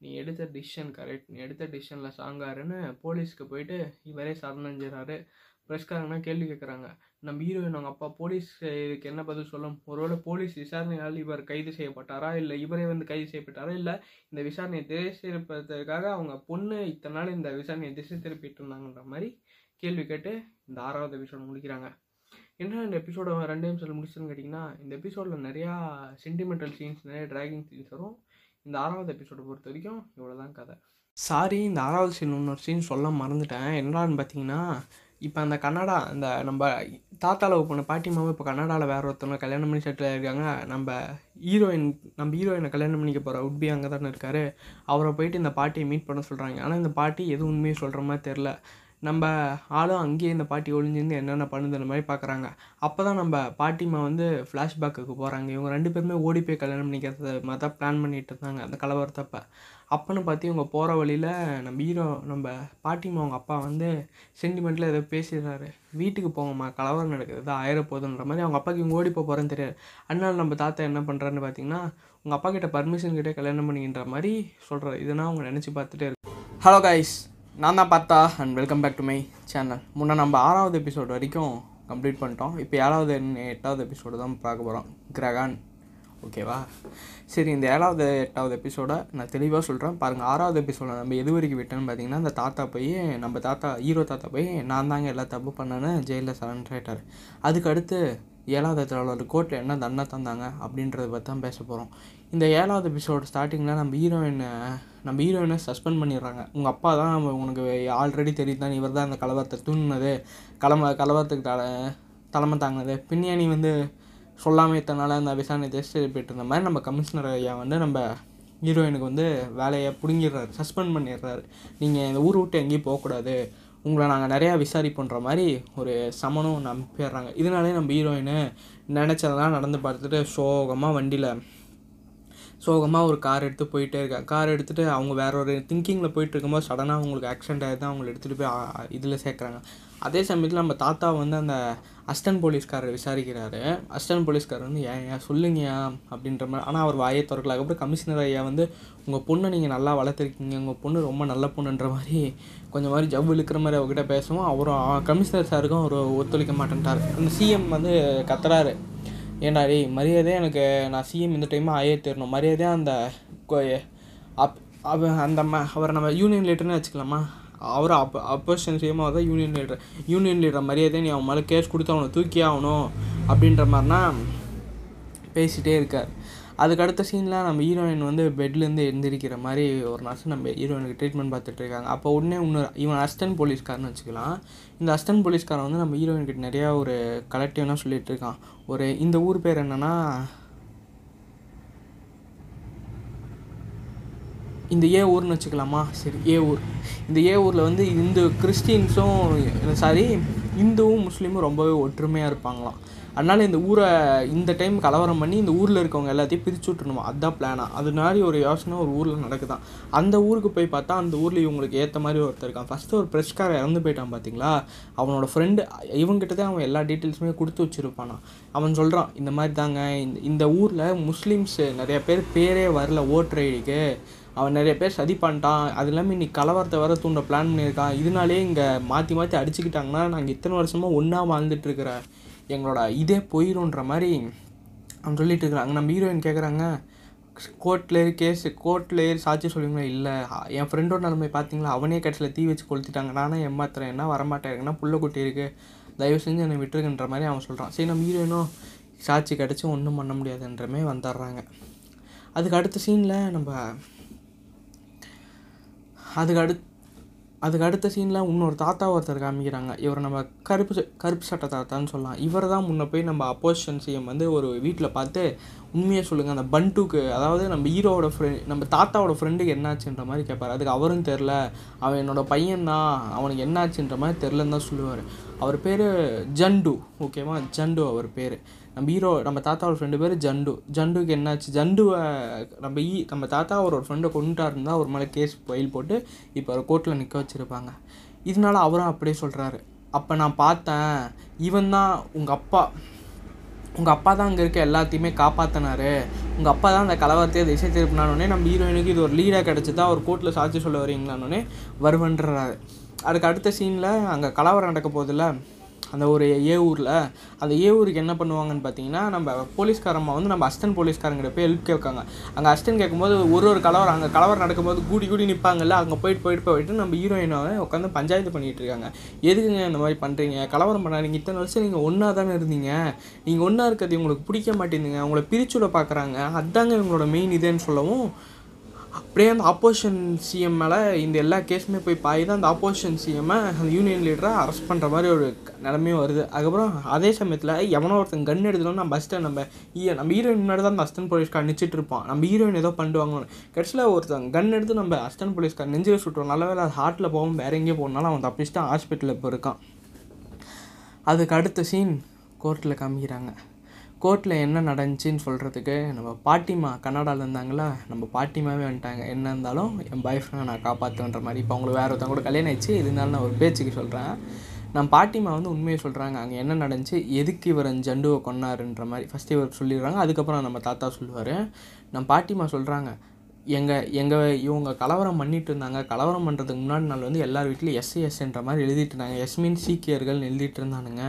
நீ எடுத்த டிசிஷன் கரெக்ட் நீ எடுத்த டிசிஷனில் சாங்காருன்னு போலீஸ்க்கு போயிட்டு இவரே சரணஞ்சிறாரு ப்ரெஸ்காரங்கன்னா கேள்வி கேட்குறாங்க நம்ம ஹீரோயின் அவங்க அப்பா போலீஸ் இதுக்கு என்ன பதில் சொல்லும்? ஒருவேளை போலீஸ் விசாரணையால் இவர் கைது செய்யப்பட்டாரா? இல்லை இவரே வந்து கைது செய்யப்பட்டாரா? இல்லை இந்த விசாரணையை திசை திருப்பதற்காக அவங்க பொண்ணு இத்தனை நாள் இந்த விசாரணையை திசை திருப்பிட்டு இருந்தாங்கன்ற மாதிரி கேள்வி கேட்டு இந்த ஆறாவது எபிசோட் முடிக்கிறாங்க. என்ன இந்த எபிசோட ரெண்டு நிமிஷத்தில் முடிச்சுன்னு கேட்டிங்கன்னா இந்த எபிசோடில் நிறையா சென்டிமெண்டல் சீன்ஸ் நிறைய ட்ராகிங் சீன்ஸ் வரும். இந்த ஆறாவது எபிசோடை பொறுத்த வரைக்கும் இவ்வளோ தான் கதை. சாரி இந்த ஆறாவது சீன் இன்னொரு சீன் சொல்ல மறந்துட்டேன். என்னடான்னு பார்த்தீங்கன்னா இப்போ அந்த கன்னடா அந்த நம்ம தாத்தாவில் போன பாட்டிமாவும் இப்போ கன்னடாவில் வேற ஒருத்தவங்க கல்யாணம் பண்ணி செட்டில் இருக்காங்க நம்ம ஹீரோயின் நம்ம ஹீரோயினை கல்யாணம் பண்ணிக்க போகிற உட்பி அங்கே தானே இருக்கார். அவரை போயிட்டு இந்த பாட்டியை மீட் பண்ண சொல்கிறாங்க ஆனால் இந்த பாட்டி எதுவும் உண்மையை சொல்கிற மாதிரி தெரில நம்ம ஆளும் அங்கேயே இந்த பாட்டி ஒளிஞ்சிருந்து என்னென்ன பண்ணுதுன்ற மாதிரி பார்க்குறாங்க. அப்போ தான் நம்ம பாட்டிமா வந்து ஃப்ளாஷ்பேக்குக்கு போகிறாங்க இவங்க ரெண்டு பேருமே ஓடி போய் கல்யாணம் பண்ணிக்கிறது மாதிரி தான் பிளான் பண்ணிட்டு இருந்தாங்க அந்த கலவரத்தப்ப. அப்போன்னு பார்த்து இவங்க போகிற வழியில் நம்ம ஹீரோ நம்ம பாட்டிமா அவங்க அப்பா வந்து சென்டிமெண்ட்டில் ஏதோ பேசிடுறாரு. வீட்டுக்கு போங்கம்மா கலவரம் நடக்குது ஏதோ ஆயிர போதுன்ற மாதிரி அவங்க அப்பாவுக்கு இவங்க ஓடி போக போகிறேன்னு தெரியாது. அதனால நம்ம தாத்தா என்ன பண்ணுறாருன்னு பார்த்தீங்கன்னா உங்கள் அப்பா கிட்ட பர்மிஷன் கிட்டே கல்யாணம் பண்ணிக்கின்ற மாதிரி சொல்கிறாரு இதெல்லாம் அவங்க நினச்சி பார்த்துட்டே இருக்கு ஹலோ கைஸ் நான் தான் Partha and welcome back to my channel முன்னே நம்ம ஆறாவது எபிசோடு வரைக்கும் கம்ப்ளீட் பண்ணிட்டோம். இப்போ ஏழாவது எட்டாவது எபிசோடு தான் பார்க்க போகிறோம் கிரகான். ஓகேவா சரி இந்த ஏழாவது எட்டாவது எபிசோடை நான் தெளிவாக சொல்கிறேன் பாருங்கள் ஆறாவது எபிசோட நம்ம எது வரைக்கும் விட்டோன்னு பார்த்தீங்கன்னா அந்த தாத்தா போய் நம்ம தாத்தா ஹீரோ தாத்தா போய் நான் தாங்க எல்லா தப்பு பண்ணேன்னு ஜெயிலில் சரண்டர் ஆகிட்டார் அதுக்கு அடுத்து ஏழாவது எட்டாவது கோர்ட்டில் என்ன தண்டனை தந்தாங்க அப்படின்றத பற்றி தான் பேச போகிறோம் இந்த ஏழாவது எபிசோட ஸ்டார்டிங்கில் நம்ம ஹீரோயினை நம்ம ஹீரோயினை சஸ்பெண்ட் பண்ணிடுறாங்க. உங்கள் அப்பா தான் நம்ம உனக்கு ஆல்ரெடி தெரியும் தான் இவர் தான் அந்த கலவரத்தை தூண்டினது கலம கலவரத்துக்கு தலை தலைமை தாங்கினது. பின்னணி வந்து சொல்லாமல் இத்தனால அந்த விசாரணை டெஸ்ட் போயிட்டு இருந்த மாதிரி நம்ம கமிஷனர் ஐயா வந்து நம்ம ஹீரோயினுக்கு வந்து வேலையை பிடுங்கிடுறாரு சஸ்பெண்ட் பண்ணிடுறாரு. நீங்கள் இந்த ஊர் விட்டு எங்கேயும் போகக்கூடாது. உங்களை நாங்கள் நிறையா விசாரிப்புன்ற மாதிரி ஒரு சமனும் நம்பிடுறாங்க இதனாலே நம்ம ஹீரோயின் நினச்சதெல்லாம் நடந்து பார்த்துட்டு சோகமாக வண்டியில் சோகமாக ஒரு கார் எடுத்து போயிட்டே இருக்காங்க கார் எடுத்துகிட்டு அவங்க வேற ஒரு திங்கிங்கில் போயிட்டு இருக்கும்போது சடனாக அவங்களுக்கு ஆக்சிடென்ட் ஆகி தான் அவங்களை எடுத்துகிட்டு போய் இதில் சேர்க்குறாங்க. அதே சமயத்தில் நம்ம தாத்தா வந்து அந்த அஸ்டன் போலீஸ்காரர் விசாரிக்கிறாரு. அஸ்டன் போலீஸ்காரர் வந்து ஏன் ஏன் சொல்லுங்கயா அப்படின்ற மாதிரி. ஆனால் அவர் வாயை திறக்கல. அதுக்கப்புறம் கமிஷனர் ஐயா வந்து உங்கள் பொண்ணை நீங்கள் நல்லா வளர்த்துருக்கீங்க. உங்கள் பொண்ணு ரொம்ப நல்ல பொண்ணுன்ற மாதிரி கொஞ்சம் மாதிரி ஜவ் இழுக்கிற மாதிரி அவர்கிட்ட பேசுவோம். அவரும் கமிஷனர் சாருக்கும் அவர் ஒத்துழைக்க மாட்டேன்ட்டார். அந்த சிஎம் வந்து கத்துறாரு. ஏன்டா டேய் மரியாதையே எனக்கு நான் சிஎம் இந்த டைமும் ஆயே தரணும். மரியாதையாக அந்த அப் அவ அந்த ம அவரை நம்ம யூனியன் லீடர்னு வச்சுக்கலாமா? அவர் அப் அப்போசிஷன் சிஎம் தான் யூனியன் லீடர் யூனியன் லீடர் மரியாதையை நீ அவன் மேலே கேஸ் கொடுத்து அவனை தூக்கி ஆகணும் அப்படின்ற மாதிரினா பேசிகிட்டே இருக்கார். அதுக்கு அடுத்த சீனில் நம்ம ஹீரோயின் வந்து பெட்லேருந்து எழுந்திரிக்கிற மாதிரி ஒரு நர்ஸ் நம்ம ஹீரோயினுக்கு ட்ரீட்மெண்ட் பார்த்துட்டு இருக்காங்க. அப்போ உடனே இன்னொரு இவன் அஸ்டன் போலீஸ்காரன்னு வச்சுக்கலாம். இந்த அஸ்டன் போலீஸ்காரன் வந்து நம்ம ஹீரோயின்கிட்ட நிறையா ஒரு கலெக்டிவ்னா சொல்லிட்டு இருக்கான். ஒரு இந்த ஊர் பேர் என்னன்னா இந்த ஏ ஊர்னு வச்சுக்கலாமா? சரி ஏ ஊர். இந்த ஏ ஊரில் வந்து இந்து கிறிஸ்டின்ஸும் சாரி இந்துவும் முஸ்லீமும் ரொம்பவே ஒற்றுமையாக இருப்பாங்களாம். அதனால இந்த ஊரை இந்த டைம் கலவரம் பண்ணி இந்த ஊரில் இருக்கவங்க எல்லாத்தையும் பிரித்து விட்டுணுமா அதுதான் பிளானாக அது மாதிரி ஒரு யோசனை ஒரு ஊரில் நடக்குதான் அந்த ஊருக்கு போய் பார்த்தா அந்த ஊரில் இவங்களுக்கு ஏற்ற மாதிரி ஒருத்தர் இருக்கான். ஃபஸ்ட்டு ஒரு ப்ரெஸ்காரன் இறந்து போயிட்டான் பார்த்தீங்களா அவனோட ஃப்ரெண்டு இவங்ககிட்ட தான் அவன் எல்லா டீட்டெயில்ஸுமே கொடுத்து வச்சுருப்பானா? அவன் சொல்கிறான் இந்த மாதிரி தாங்க இந்த இந்த ஊரில் முஸ்லீம்ஸ் நிறைய பேர் பேரே வரல ஓட்டர் ஐடிக்கு அவன் நிறைய பேர் சதி பண்ணிட்டான். அது இல்லாமல் இன்னைக்கு கலவரத்தை வர தூண்ட பிளான் பண்ணியிருக்கான். இதனாலே இங்கே மாற்றி மாற்றி அடிச்சுக்கிட்டாங்கன்னா நாங்கள் இத்தனை வருஷமாக ஒன்றா வாழ்ந்துட்டு எங்களோட இதே போயிடும்ன்ற மாதிரி அவன் சொல்லிட்டு இருக்கிறாங்க. நம்ம ஹீரோயின் கேட்குறாங்க கோர்ட்டில் ஏறி கேஸ் கோர்ட்டில் ஏறி சாட்சி சொல்லுவீங்களா இல்லை. என் ஃப்ரெண்டோட நிலைமை பார்த்தீங்களா அவனே கட்சியில் தீ வச்சு கொளுத்திட்டாங்க. நானே ஏமாத்துறேன். என்ன வரமாட்டேன்? இருக்குன்னா புள்ள குட்டி இருக்குது தயவு செஞ்சு என்னை விட்டுருக்குன்ற மாதிரி அவன் சொல்கிறான் சரி நம்ம ஹீரோயினும் சாட்சி கிடச்சி ஒன்றும் பண்ண முடியாதுன்றமே வந்துடுறாங்க. அதுக்கு அடுத்த சீனில் நம்ம அதுக்கு அடுத் அதுக்கு அடுத்த சீனில் இன்னொரு தாத்தா ஒருத்தர் காமிக்கிறாங்க. இவர் நம்ம கருப்பு ச- கருப்பு சட்டை தாத்தான்னு சொல்லலாம். இவர் தான் முன்ன போய் நம்ம அப்போசிஷன் சிஎம் வந்து ஒரு வீட்டில் பார்த்து உண்மையை சொல்லுங்கள் அந்த பண்டுக்கு அதாவது நம்ம ஹீரோவோட ஃப்ரெண்ட் நம்ம தாத்தாவோட ஃப்ரெண்டுக்கு என்னாச்சுன்ற மாதிரி கேட்பார் அதுக்கு அவரும் தெரில அவன் என்னோட பையன் தான். அவனுக்கு என்னாச்சுன்ற மாதிரி தெரிலன்னு தான் சொல்லுவார். அவர் பேர் ஜண்டு. ஓகேவா? ஜண்டு அவர் பேர். நம்ம ஹீரோ நம்ம தாத்தாவோட ஃப்ரெண்டு பேர் ஜண்டு. ஜண்டுக்கு என்னாச்சு? ஜண்டுவை நம்ம ஈ நம்ம தாத்தா அவரோட ஃப்ரெண்டை கொண்டுட்டாருந்தா அவர் மேலே கேஸ் ஃபைல் போட்டு இப்போ அவர் கோர்ட்டில் நிற்க வச்சுருப்பாங்க. இதனால அவரும் அப்படியே சொல்கிறாரு அப்போ நான் பார்த்தேன். இவன் தான் உங்கள் அப்பா. உங்கள் அப்பா தான் அங்கே இருக்க எல்லாத்தையுமே காப்பாற்றினாரு உங்கள் அப்பா தான் அந்த கலவரத்தையே திசை திருப்பினானோடனே நம்ம ஹீரோயினுக்கு இது ஒரு லீடாக கிடச்சிதா அவர் கோர்ட்டில் சாட்சி சொல்ல வரீங்களானோடனே வருவன்றாரு அதுக்கு அடுத்த சீனில் அங்கே கலவரம் நடக்க போதில்ல அந்த ஒரு ஏ ஊரில் அந்த ஏ ஊருக்கு என்ன பண்ணுவாங்கன்னு பார்த்தீங்கன்னா நம்ம போலீஸ்காரம்மா வந்து நம்ம அஸ்டன் போலீஸ்காரங்கிட்ட போய் ஹெல்ப் கேட்காங்க அங்கே அஸ்டன் கேட்கும்போது ஒரு ஒரு கலவரம் அங்கே கலவரம் நடக்கும்போது கூடி கூடி நிற்பாங்கல்ல அங்கே போயிட்டு போயிட்டு போயிட்டு நம்ம ஹீரோயினை உட்காந்து பஞ்சாயத்து பண்ணிகிட்டு இருக்காங்க. எதுக்குங்க இந்த மாதிரி பண்ணுறீங்க கலவரம் பண்ணாதீங்க. இத்தனை வருஷம் நீங்கள் ஒன்றா தானே இருந்தீங்க. நீங்கள் ஒன்றா இருக்கிறது உங்களுக்கு பிடிக்க மாட்டேங்குதுங்க. உங்களை பிரிச்சுட பார்க்குறாங்க அதாங்க இவங்களோட மெயின் இதுன்னு சொல்லவும் அப்படியே அந்த ஆப்போசிஷன் சிஎம் மேலே இந்த எல்லா கேஸுமே போய் பாய் தான் அந்த ஆப்போசிஷன் சிஎம்மை அந்த யூனியன் லீடரை அரெஸ்ட் பண்ணுற மாதிரி ஒரு நிலமையும் வருது. அதுக்கப்புறம் அதே சமயத்தில் எவனோ ஒருத்தன் கன் எடுத்துட்டோம் நம்ம பஸ்ட்டை நம்ம e-, நம்ம ஹீரோயின் முன்னாடி தான் அந்த அஸ்டன் போலீஸ்கார் நிச்சிட்டு இருப்பான். நம்ம ஹீரோயின் ஏதோ பண்ணுவாங்கன்னு. கடைசியில் ஒருத்தன் கன் எடுத்து நம்ம அஸ்டன் போலீஸ்கார் நெஞ்சில் சுட்டுறோம் நல்ல வேலை அது ஹார்ட்டில் போகும் வேற எங்கேயோ போனாலும் அவன் தப்பிச்சுட்டு ஹாஸ்பிட்டலில் இப்போ இருக்கான் அதுக்கு அடுத்த சீன் கோர்ட்டில் காமிக்கிறாங்க. கோர்ட்டில் என்ன நடந்துச்சுன்னு சொல்கிறதுக்கு நம்ம பாட்டிமா கனடாவில் இருந்தாங்களா? நம்ம பாட்டிமாவே வந்துட்டாங்க. என்ன இருந்தாலும் என் பாய் ஃப்ரெண்டை நான் காப்பாற்றுன்ற மாதிரி. இப்போ அவங்களுக்கு வேறு ஒருத்தவங்க கூட கல்யாணம் ஆயிடுச்சு. இருந்தாலும் நான் ஒரு பேச்சுக்கு சொல்கிறேன் நம்ம பாட்டிமா வந்து உண்மையை சொல்கிறாங்க அங்கே என்ன நடந்துச்சு? எதுக்கு இவர் அந்த ஜண்டுவை கொன்னாருன்ற மாதிரி. ஃபஸ்ட்டு இவர் சொல்லிடுறாங்க. அதுக்கப்புறம் நம்ம தாத்தா சொல்லுவார். நம்ம பாட்டிமா சொல்கிறாங்க எங்கள் எங்கள் இவங்க கலவரம் பண்ணிட்டு இருந்தாங்க. கலவரம் பண்ணுறதுக்கு முன்னாடி நாள் வந்து எல்லார் வீட்லேயும் எஸ்ஐஎஸ்ன்ற மாதிரி எழுதிட்டு இருந்தாங்க. எஸ் மீன் சீக்கியர்கள் எழுதிட்டு இருந்தானுங்க.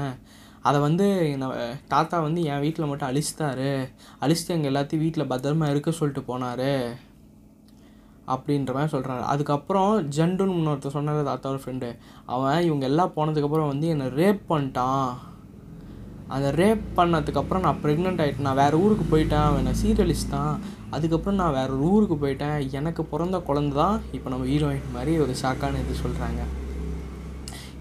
அதை வந்து நான் தாத்தா வந்து என் வீட்டில் மட்டும் அழிச்சிட்டாரு. அழிச்சிட்டு எங்கள் எல்லாத்தையும் வீட்டில் பத்திரமா இருக்க சொல்லிட்டு போனார். அப்படின்ற மாதிரி சொல்கிறாரு அதுக்கப்புறம் ஜண்டுன்னு இன்னொருத்தர் சொன்னார் தாத்தாவோட ஃப்ரெண்டு அவன் இவங்க எல்லாம் போனதுக்கப்புறம் வந்து என்னை ரேப் பண்ணிட்டான். அந்த ரேப் பண்ணதுக்கப்புறம் நான் ப்ரெக்னென்ட் ஆகிட்டேன் நான் வேறு ஊருக்கு போயிட்டேன். அவன் என்னை சீரழிச்சிட்டான். அதுக்கப்புறம் நான் வேறு ஒரு ஊருக்கு போயிட்டேன். எனக்கு பிறந்த குழந்த தான் இப்போ நம்ம ஹீரோயின் மாதிரி ஒரு ஷாக்கான இது சொல்கிறாங்க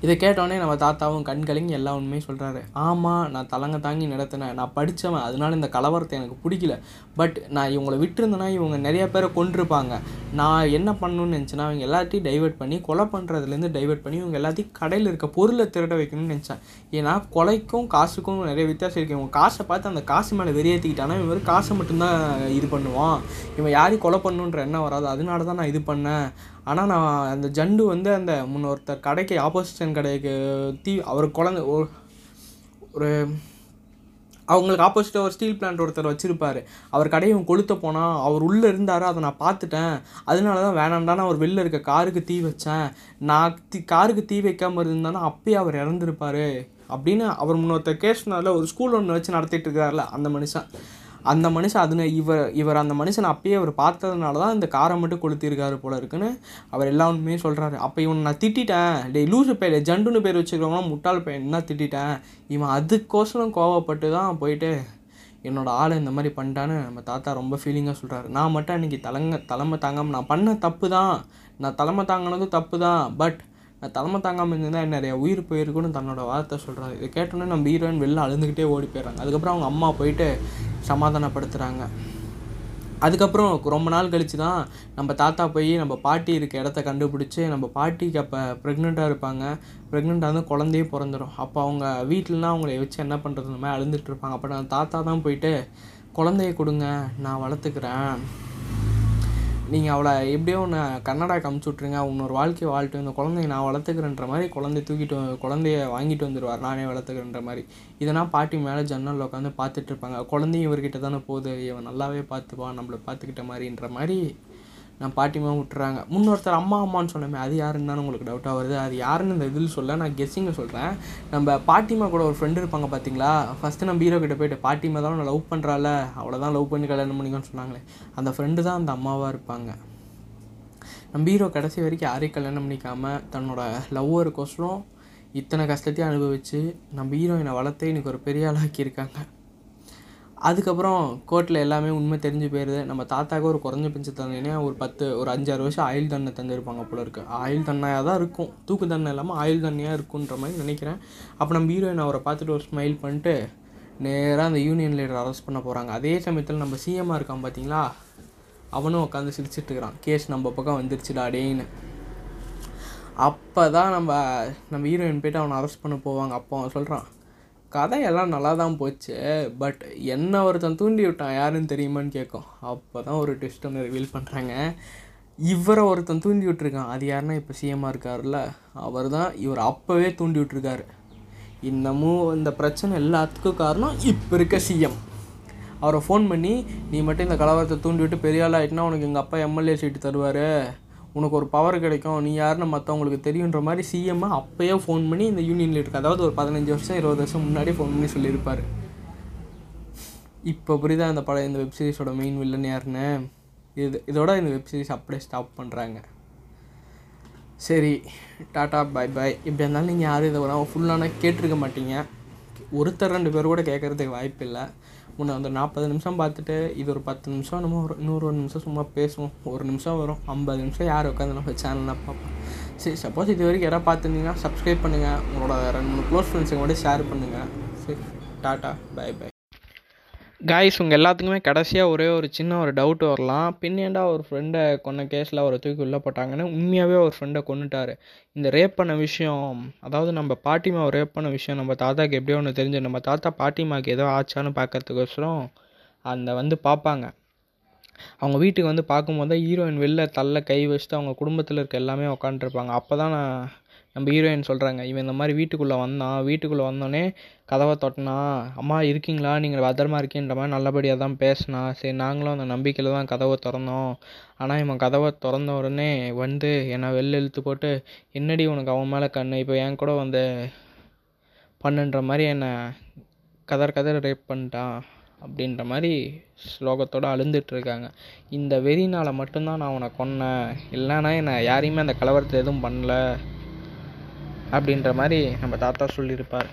இதை கேட்டோடனே நம்ம தாத்தாவும் கண் கலங்கி எல்லா உண்மையும் சொல்கிறாரு ஆமாம் நான் தலங்க தாங்கி நடத்தினேன் நான் படித்தவன் அதனால இந்த கலவரத்தை எனக்கு பிடிக்கல. பட் நான் இவங்களை விட்டுருந்தேன்னா இவங்க நிறைய பேரை கொண்டிருப்பாங்க நான் என்ன பண்ணணும்னு நினச்சேன்னா அவங்க எல்லாத்தையும் டைவர்ட் பண்ணி கொலை பண்ணுறதுலேருந்து டைவர்ட் பண்ணி இவங்க எல்லாத்தையும் கடையில் இருக்க பொருளை திருட வைக்கணும்னு நினச்சேன். ஏன்னா கொலைக்கும் காசுக்கும் நிறைய வித்தியாசம் இருக்குது இவங்க காசை பார்த்து அந்த காசு மேலே வெறியேற்றிக்கிட்டானா இவன் காசை மட்டும்தான் இது பண்ணுவான். இவன் யாரையும் கொலை பண்ணணுன்ற எண்ணம் வராது. அதனால தான் நான் இது பண்ணேன். ஆனால் நான் அந்த ஜண்டு வந்து அந்த முன்னொருத்தர் கடைக்கு ஆப்போசிஷன் கடைக்கு தீ அவர் குழந்த ஒரு- ஒரு அவங்களுக்கு ஆப்போசிட்டாக ஒரு ஸ்டீல் பிளான்ட் ஒருத்தர் வச்சுருப்பார். அவர் கடையை கொளுத்த போனால் அவர் உள்ளே இருந்தார் அதை நான் பார்த்துட்டேன். அதனால தான் வேணாம்டான்னு அவர் வெளில இருக்க காருக்கு தீ வச்சேன். நான் தீ காருக்கு தீ வைக்காமல் இருந்தானா அப்பயே அவர் இறந்துருப்பார். அப்படின்னு அவர் முன்னொருத்தர் கேஸ்னால ஒரு ஸ்கூல் ஒன்று வச்சு நடத்திட்டு இருக்காருல அந்த மனுஷன். அந்த மனுஷன் அது இவர் இவர் அந்த மனுஷனை அப்பயே அவர் பார்த்ததுனால தான் இந்த காரை மட்டும் கொளுத்திருக்காரு போல இருக்குன்னு அவர் எல்லா உண்மையும் சொல்கிறாரு அப்போ இவன் நான் திட்டிட்டேன். டே லூசு பேர் ஜண்டுன்னு பேர் வச்சுக்கிறவங்களாம் முட்டாள் பையன் தான் திட்டிட்டேன்? இவன் அதுக்கோசரம் கோவப்பட்டு தான் போயிட்டு என்னோடய ஆளை இந்த மாதிரி பண்ணிட்டான்னு நம்ம தாத்தா ரொம்ப ஃபீலிங்காக சொல்கிறாரு நான் மட்டும் அன்றைக்கி தலைங்க தலைமை தாங்காமல் நான் பண்ண தப்பு தான். நான் தலைமை தாங்கினதும் தப்பு தான். பட் தலைமை தாங்காமல் இருந்திருந்தா நிறைய உயிர் போயிருக்குன்னு தன்னோட வார்த்தை சொல்கிறாங்க இதை கேட்டோன்னே நம்ம ஹீரோயின் வெளில அழுந்துக்கிட்டே ஓடி போயிடுறாங்க. அதுக்கப்புறம் அவங்க அம்மா போயிட்டு சமாதானப்படுத்துகிறாங்க அதுக்கப்புறம் ரொம்ப நாள் கழித்து தான் நம்ம தாத்தா போய் நம்ம பாட்டி இருக்க இடத்த கண்டுபிடிச்சி நம்ம பாட்டிக்கு அப்போ ப்ரெக்னெண்ட்டாக இருப்பாங்க. ப்ரெக்னெண்ட்டாக வந்து குழந்தையே பிறந்துடும் அப்போ அவங்க வீட்டிலலாம் அவங்கள வச்சு என்ன பண்ணுறது இந்த மாதிரி அழுந்துட்டு இருப்பாங்க. அப்போ நான் தாத்தா தான் போயிட்டு குழந்தைய கொடுங்க நான் வளர்த்துக்கிறேன். நீங்கள் அவளை எப்படியோ ஒன்று கன்னடாக்கு அமுச்சு விட்ருங்க இன்னொரு வாழ்க்கையை வாழ்ட்டு இந்த குழந்தைய நான் வளர்த்துக்கிறேன்ற மாதிரி குழந்தைய தூக்கிட்டு குழந்தைய வாங்கிட்டு வந்துடுவார் நானே வளர்த்துக்கிறேன்ற மாதிரி. இதெல்லாம் பாட்டி மேலே ஜன்னலில் உட்காந்து பார்த்துட்ருப்பாங்க குழந்தையும் இவர்கிட்ட தானே போகுது இவன் நல்லாவே பார்த்துப்பான் நம்மளை பார்த்துக்கிட்ட மாதிரின்ற மாதிரி நான் பாட்டிமா விட்டுறாங்க. முன்னொருத்தர் அம்மா அம்மான்னு சொன்னமே அது யாருன்னு தானே உங்களுக்கு டவுட்டாக வருது? அது யாருன்னு இந்த இதில் சொல்ல நான் கெஸ்ஸிங்க சொல்கிறேன் நம்ம பாட்டிமா கூட ஒரு ஃப்ரெண்டு இருப்பாங்க பார்த்தீங்களா ஃபஸ்ட்டு நம்ம ஹீரோ கிட்ட போயிட்டு பாட்டிமா தான் நான் லவ் பண்ணுறால அவ்வளோ தான் லவ் பண்ணி கல்யாணம் பண்ணிக்கோன்னு சொன்னாங்களே. அந்த ஃப்ரெண்டு தான் அந்த அம்மாவாக இருப்பாங்க. நம்ம ஹீரோ கடைசி வரைக்கும் யாரையும் கல்யாணம் பண்ணிக்காமல் தன்னோட லவ்வருக்கோசரம் இத்தனை கஷ்டத்தையும் அனுபவிச்சு நம்ம ஹீரோயினை வளர்த்தே எனக்கு ஒரு பெரிய ஆளாக்கியிருக்காங்க அதுக்கப்புறம் கோர்ட்டில் எல்லாமே உண்மை தெரிஞ்சு போயிடுது நம்ம தாத்தாவுக்கு ஒரு குறைஞ்ச பெஞ்ச தண்டனை ஒரு பத்து ஒரு அஞ்சாறு வருஷம் ஆயுள் தண்டனை தந்திருப்பாங்க போல இருக்கு. ஆயுள் தண்டனையாக தான் இருக்கும். தூக்கு தண்டனை இல்லாமல் ஆயுள் தண்டனையாக இருக்குன்ற மாதிரி நினைக்கிறேன். அப்போ நம்ம ஹீரோயின் அவரை பார்த்துட்டு ஒரு ஸ்மைல் பண்ணிட்டு நேராக அந்த யூனியன் லீடர் அரெஸ்ட் பண்ண போகிறாங்க அதே சமயத்தில் நம்ம சிஎம்மாக இருக்கான் பார்த்தீங்களா அவனும் உட்காந்து சிரிச்சிட்டு இருக்கிறான். கேஸ் நம்ம பக்கம் வந்துருச்சுடா டேன்னு அப்போ தான் நம்ம நம்ம ஹீரோயின் போயிட்டு அவனை அரெஸ்ட் பண்ண போவாங்க. அப்போ அவன் சொல்கிறான் கதையெல்லாம் நல்லா தான் போச்சு பட் என்ன ஒருத்தன் தூண்டி விட்டான் யாருன்னு தெரியுமான்னு கேட்கும். அப்போ தான் ஒரு ட்விஸ்ட் ஒன்று ரிவீல் பண்ணுறாங்க இவரை ஒருத்தன் தூண்டி விட்டுருக்கான். அது யாருன்னா இப்போ சிஎம்மாக இருக்கார்ல அவர் தான் இவர் அப்போவே தூண்டி விட்டுருக்காரு. இன்னமும் இந்த பிரச்சனை எல்லாத்துக்கும் காரணம் இப்போ இருக்க சிஎம் அவரை ஃபோன் பண்ணி நீ மட்டும் இந்த கலவரத்தை தூண்டி விட்டு பெரிய ஆள் ஆகிட்டுனா உனக்கு எங்கள் அப்பா எம்எல்ஏ சீட்டு தருவார். உனக்கு ஒரு பவர் கிடைக்கும் நீ யாருன்னு மற்றவங்களுக்கு தெரியுன்ற மாதிரி சிஎம் அப்போயே ஃபோன் பண்ணி இந்த யூனியன் லீடருக்கு அதாவது ஒரு பதினஞ்சு வருஷம் இருபது வருஷம் முன்னாடி ஃபோன் பண்ணி சொல்லியிருப்பார். இப்போ புரியுதா இந்த படம் இந்த வெப்சீரிஸோட மெயின் வில்லன் யாருன்னு? இது இதோட இந்த வெப்சீரிஸ் அப்படியே ஸ்டாப் பண்ணுறாங்க சரி டாட்டா பாய் பாய் இப்படி இருந்தாலும் நீங்கள் யாரும் இதை ஃபுல்லான கேட்டிருக்க மாட்டீங்க. ஒருத்தர் ரெண்டு பேர் கூட கேட்குறதுக்கு வாய்ப்பு இல்லை முன்ன அந்த நாற்பது நிமிஷம் பார்த்துட்டு இது ஒரு பத்து நிமிஷம் நம்ம ஒரு நூறு ஒரு நிமிஷம் சும்மா பேசுவோம். ஒரு நிமிஷம் வரும். ஐம்பது நிமிஷம் யார் உட்காந்து நம்ம சேனலில் பார்ப்போம். சரி சப்போஸ் இது வரைக்கும் யாராவது பார்த்துருந்தீங்கன்னா சப்ஸ்கிரைப் பண்ணுங்கள் உங்களோட ரெண்டு மூணு க்ளோஸ் ஃப்ரெண்ட்ஸுங்க கூட ஷேர் பண்ணுங்கள் சரி டாட்டா பை பை காய்ஸ் உங்கள் எல்லாத்துக்குமே கடைசியாக ஒரே ஒரு சின்ன ஒரு டவுட் வரலாம். பின்னேண்டா ஒரு ஃப்ரெண்டை கொன்ன கேஸில் அவரை தூக்கி உள்ளே போட்டாங்கன்னு உண்மையாகவே ஒரு ஃப்ரெண்டை கொண்டுட்டாரு இந்த ரேப் பண்ண விஷயம் அதாவது நம்ம பாட்டிமாவை ரேப் பண்ண விஷயம் நம்ம தாத்தாக்கு எப்படியோ ஒன்று தெரிஞ்சு நம்ம தாத்தா பாட்டிமாவுக்கு ஏதோ ஆச்சான்னு பார்க்கறதுக்கோசரம் அந்த வந்து பார்ப்பாங்க. அவங்க வீட்டுக்கு வந்து பார்க்கும்போது தான் ஹீரோயின் வெளில தள்ள கை வச்சுட்டு அவங்க குடும்பத்தில் இருக்க எல்லாமே உக்காண்ட்ருப்பாங்க அப்போ தான் நான் நம்ம ஹீரோயின் சொல்கிறாங்க இவன் இந்த மாதிரி வீட்டுக்குள்ளே வந்தான் வீட்டுக்குள்ளே வந்தோடனே கதவை தொட்டினா அம்மா இருக்கீங்களா? நீங்கள் பத்திரமா இருக்கீன்ற மாதிரி நல்லபடியாக தான் பேசினா. சரி நாங்களும் அந்த நம்பிக்கையில் தான் கதவை திறந்தோம். ஆனால் இவன் கதவை திறந்த உடனே வந்து என்னை வெளில இழுத்து போட்டு என்னடி உனக்கு அவன் மேலே கண்ணு? இப்போ என் கூட வந்து பண்ணுன்ற மாதிரி என்னை கதர் கதர் ரேப் பண்ணிட்டான் அப்படின்ற மாதிரி ஸ்லோகத்தோடு அழுந்துட்டுருக்காங்க இந்த வெறினால் மட்டும்தான் நான் உன்னை கொன்னேன். இல்லைன்னா என்னை யாரையுமே அந்த கலவரத்தில் எதுவும் பண்ணல. அப்படின்ற மாதிரி நம்ம தாத்தா சொல்லியிருப்பார்.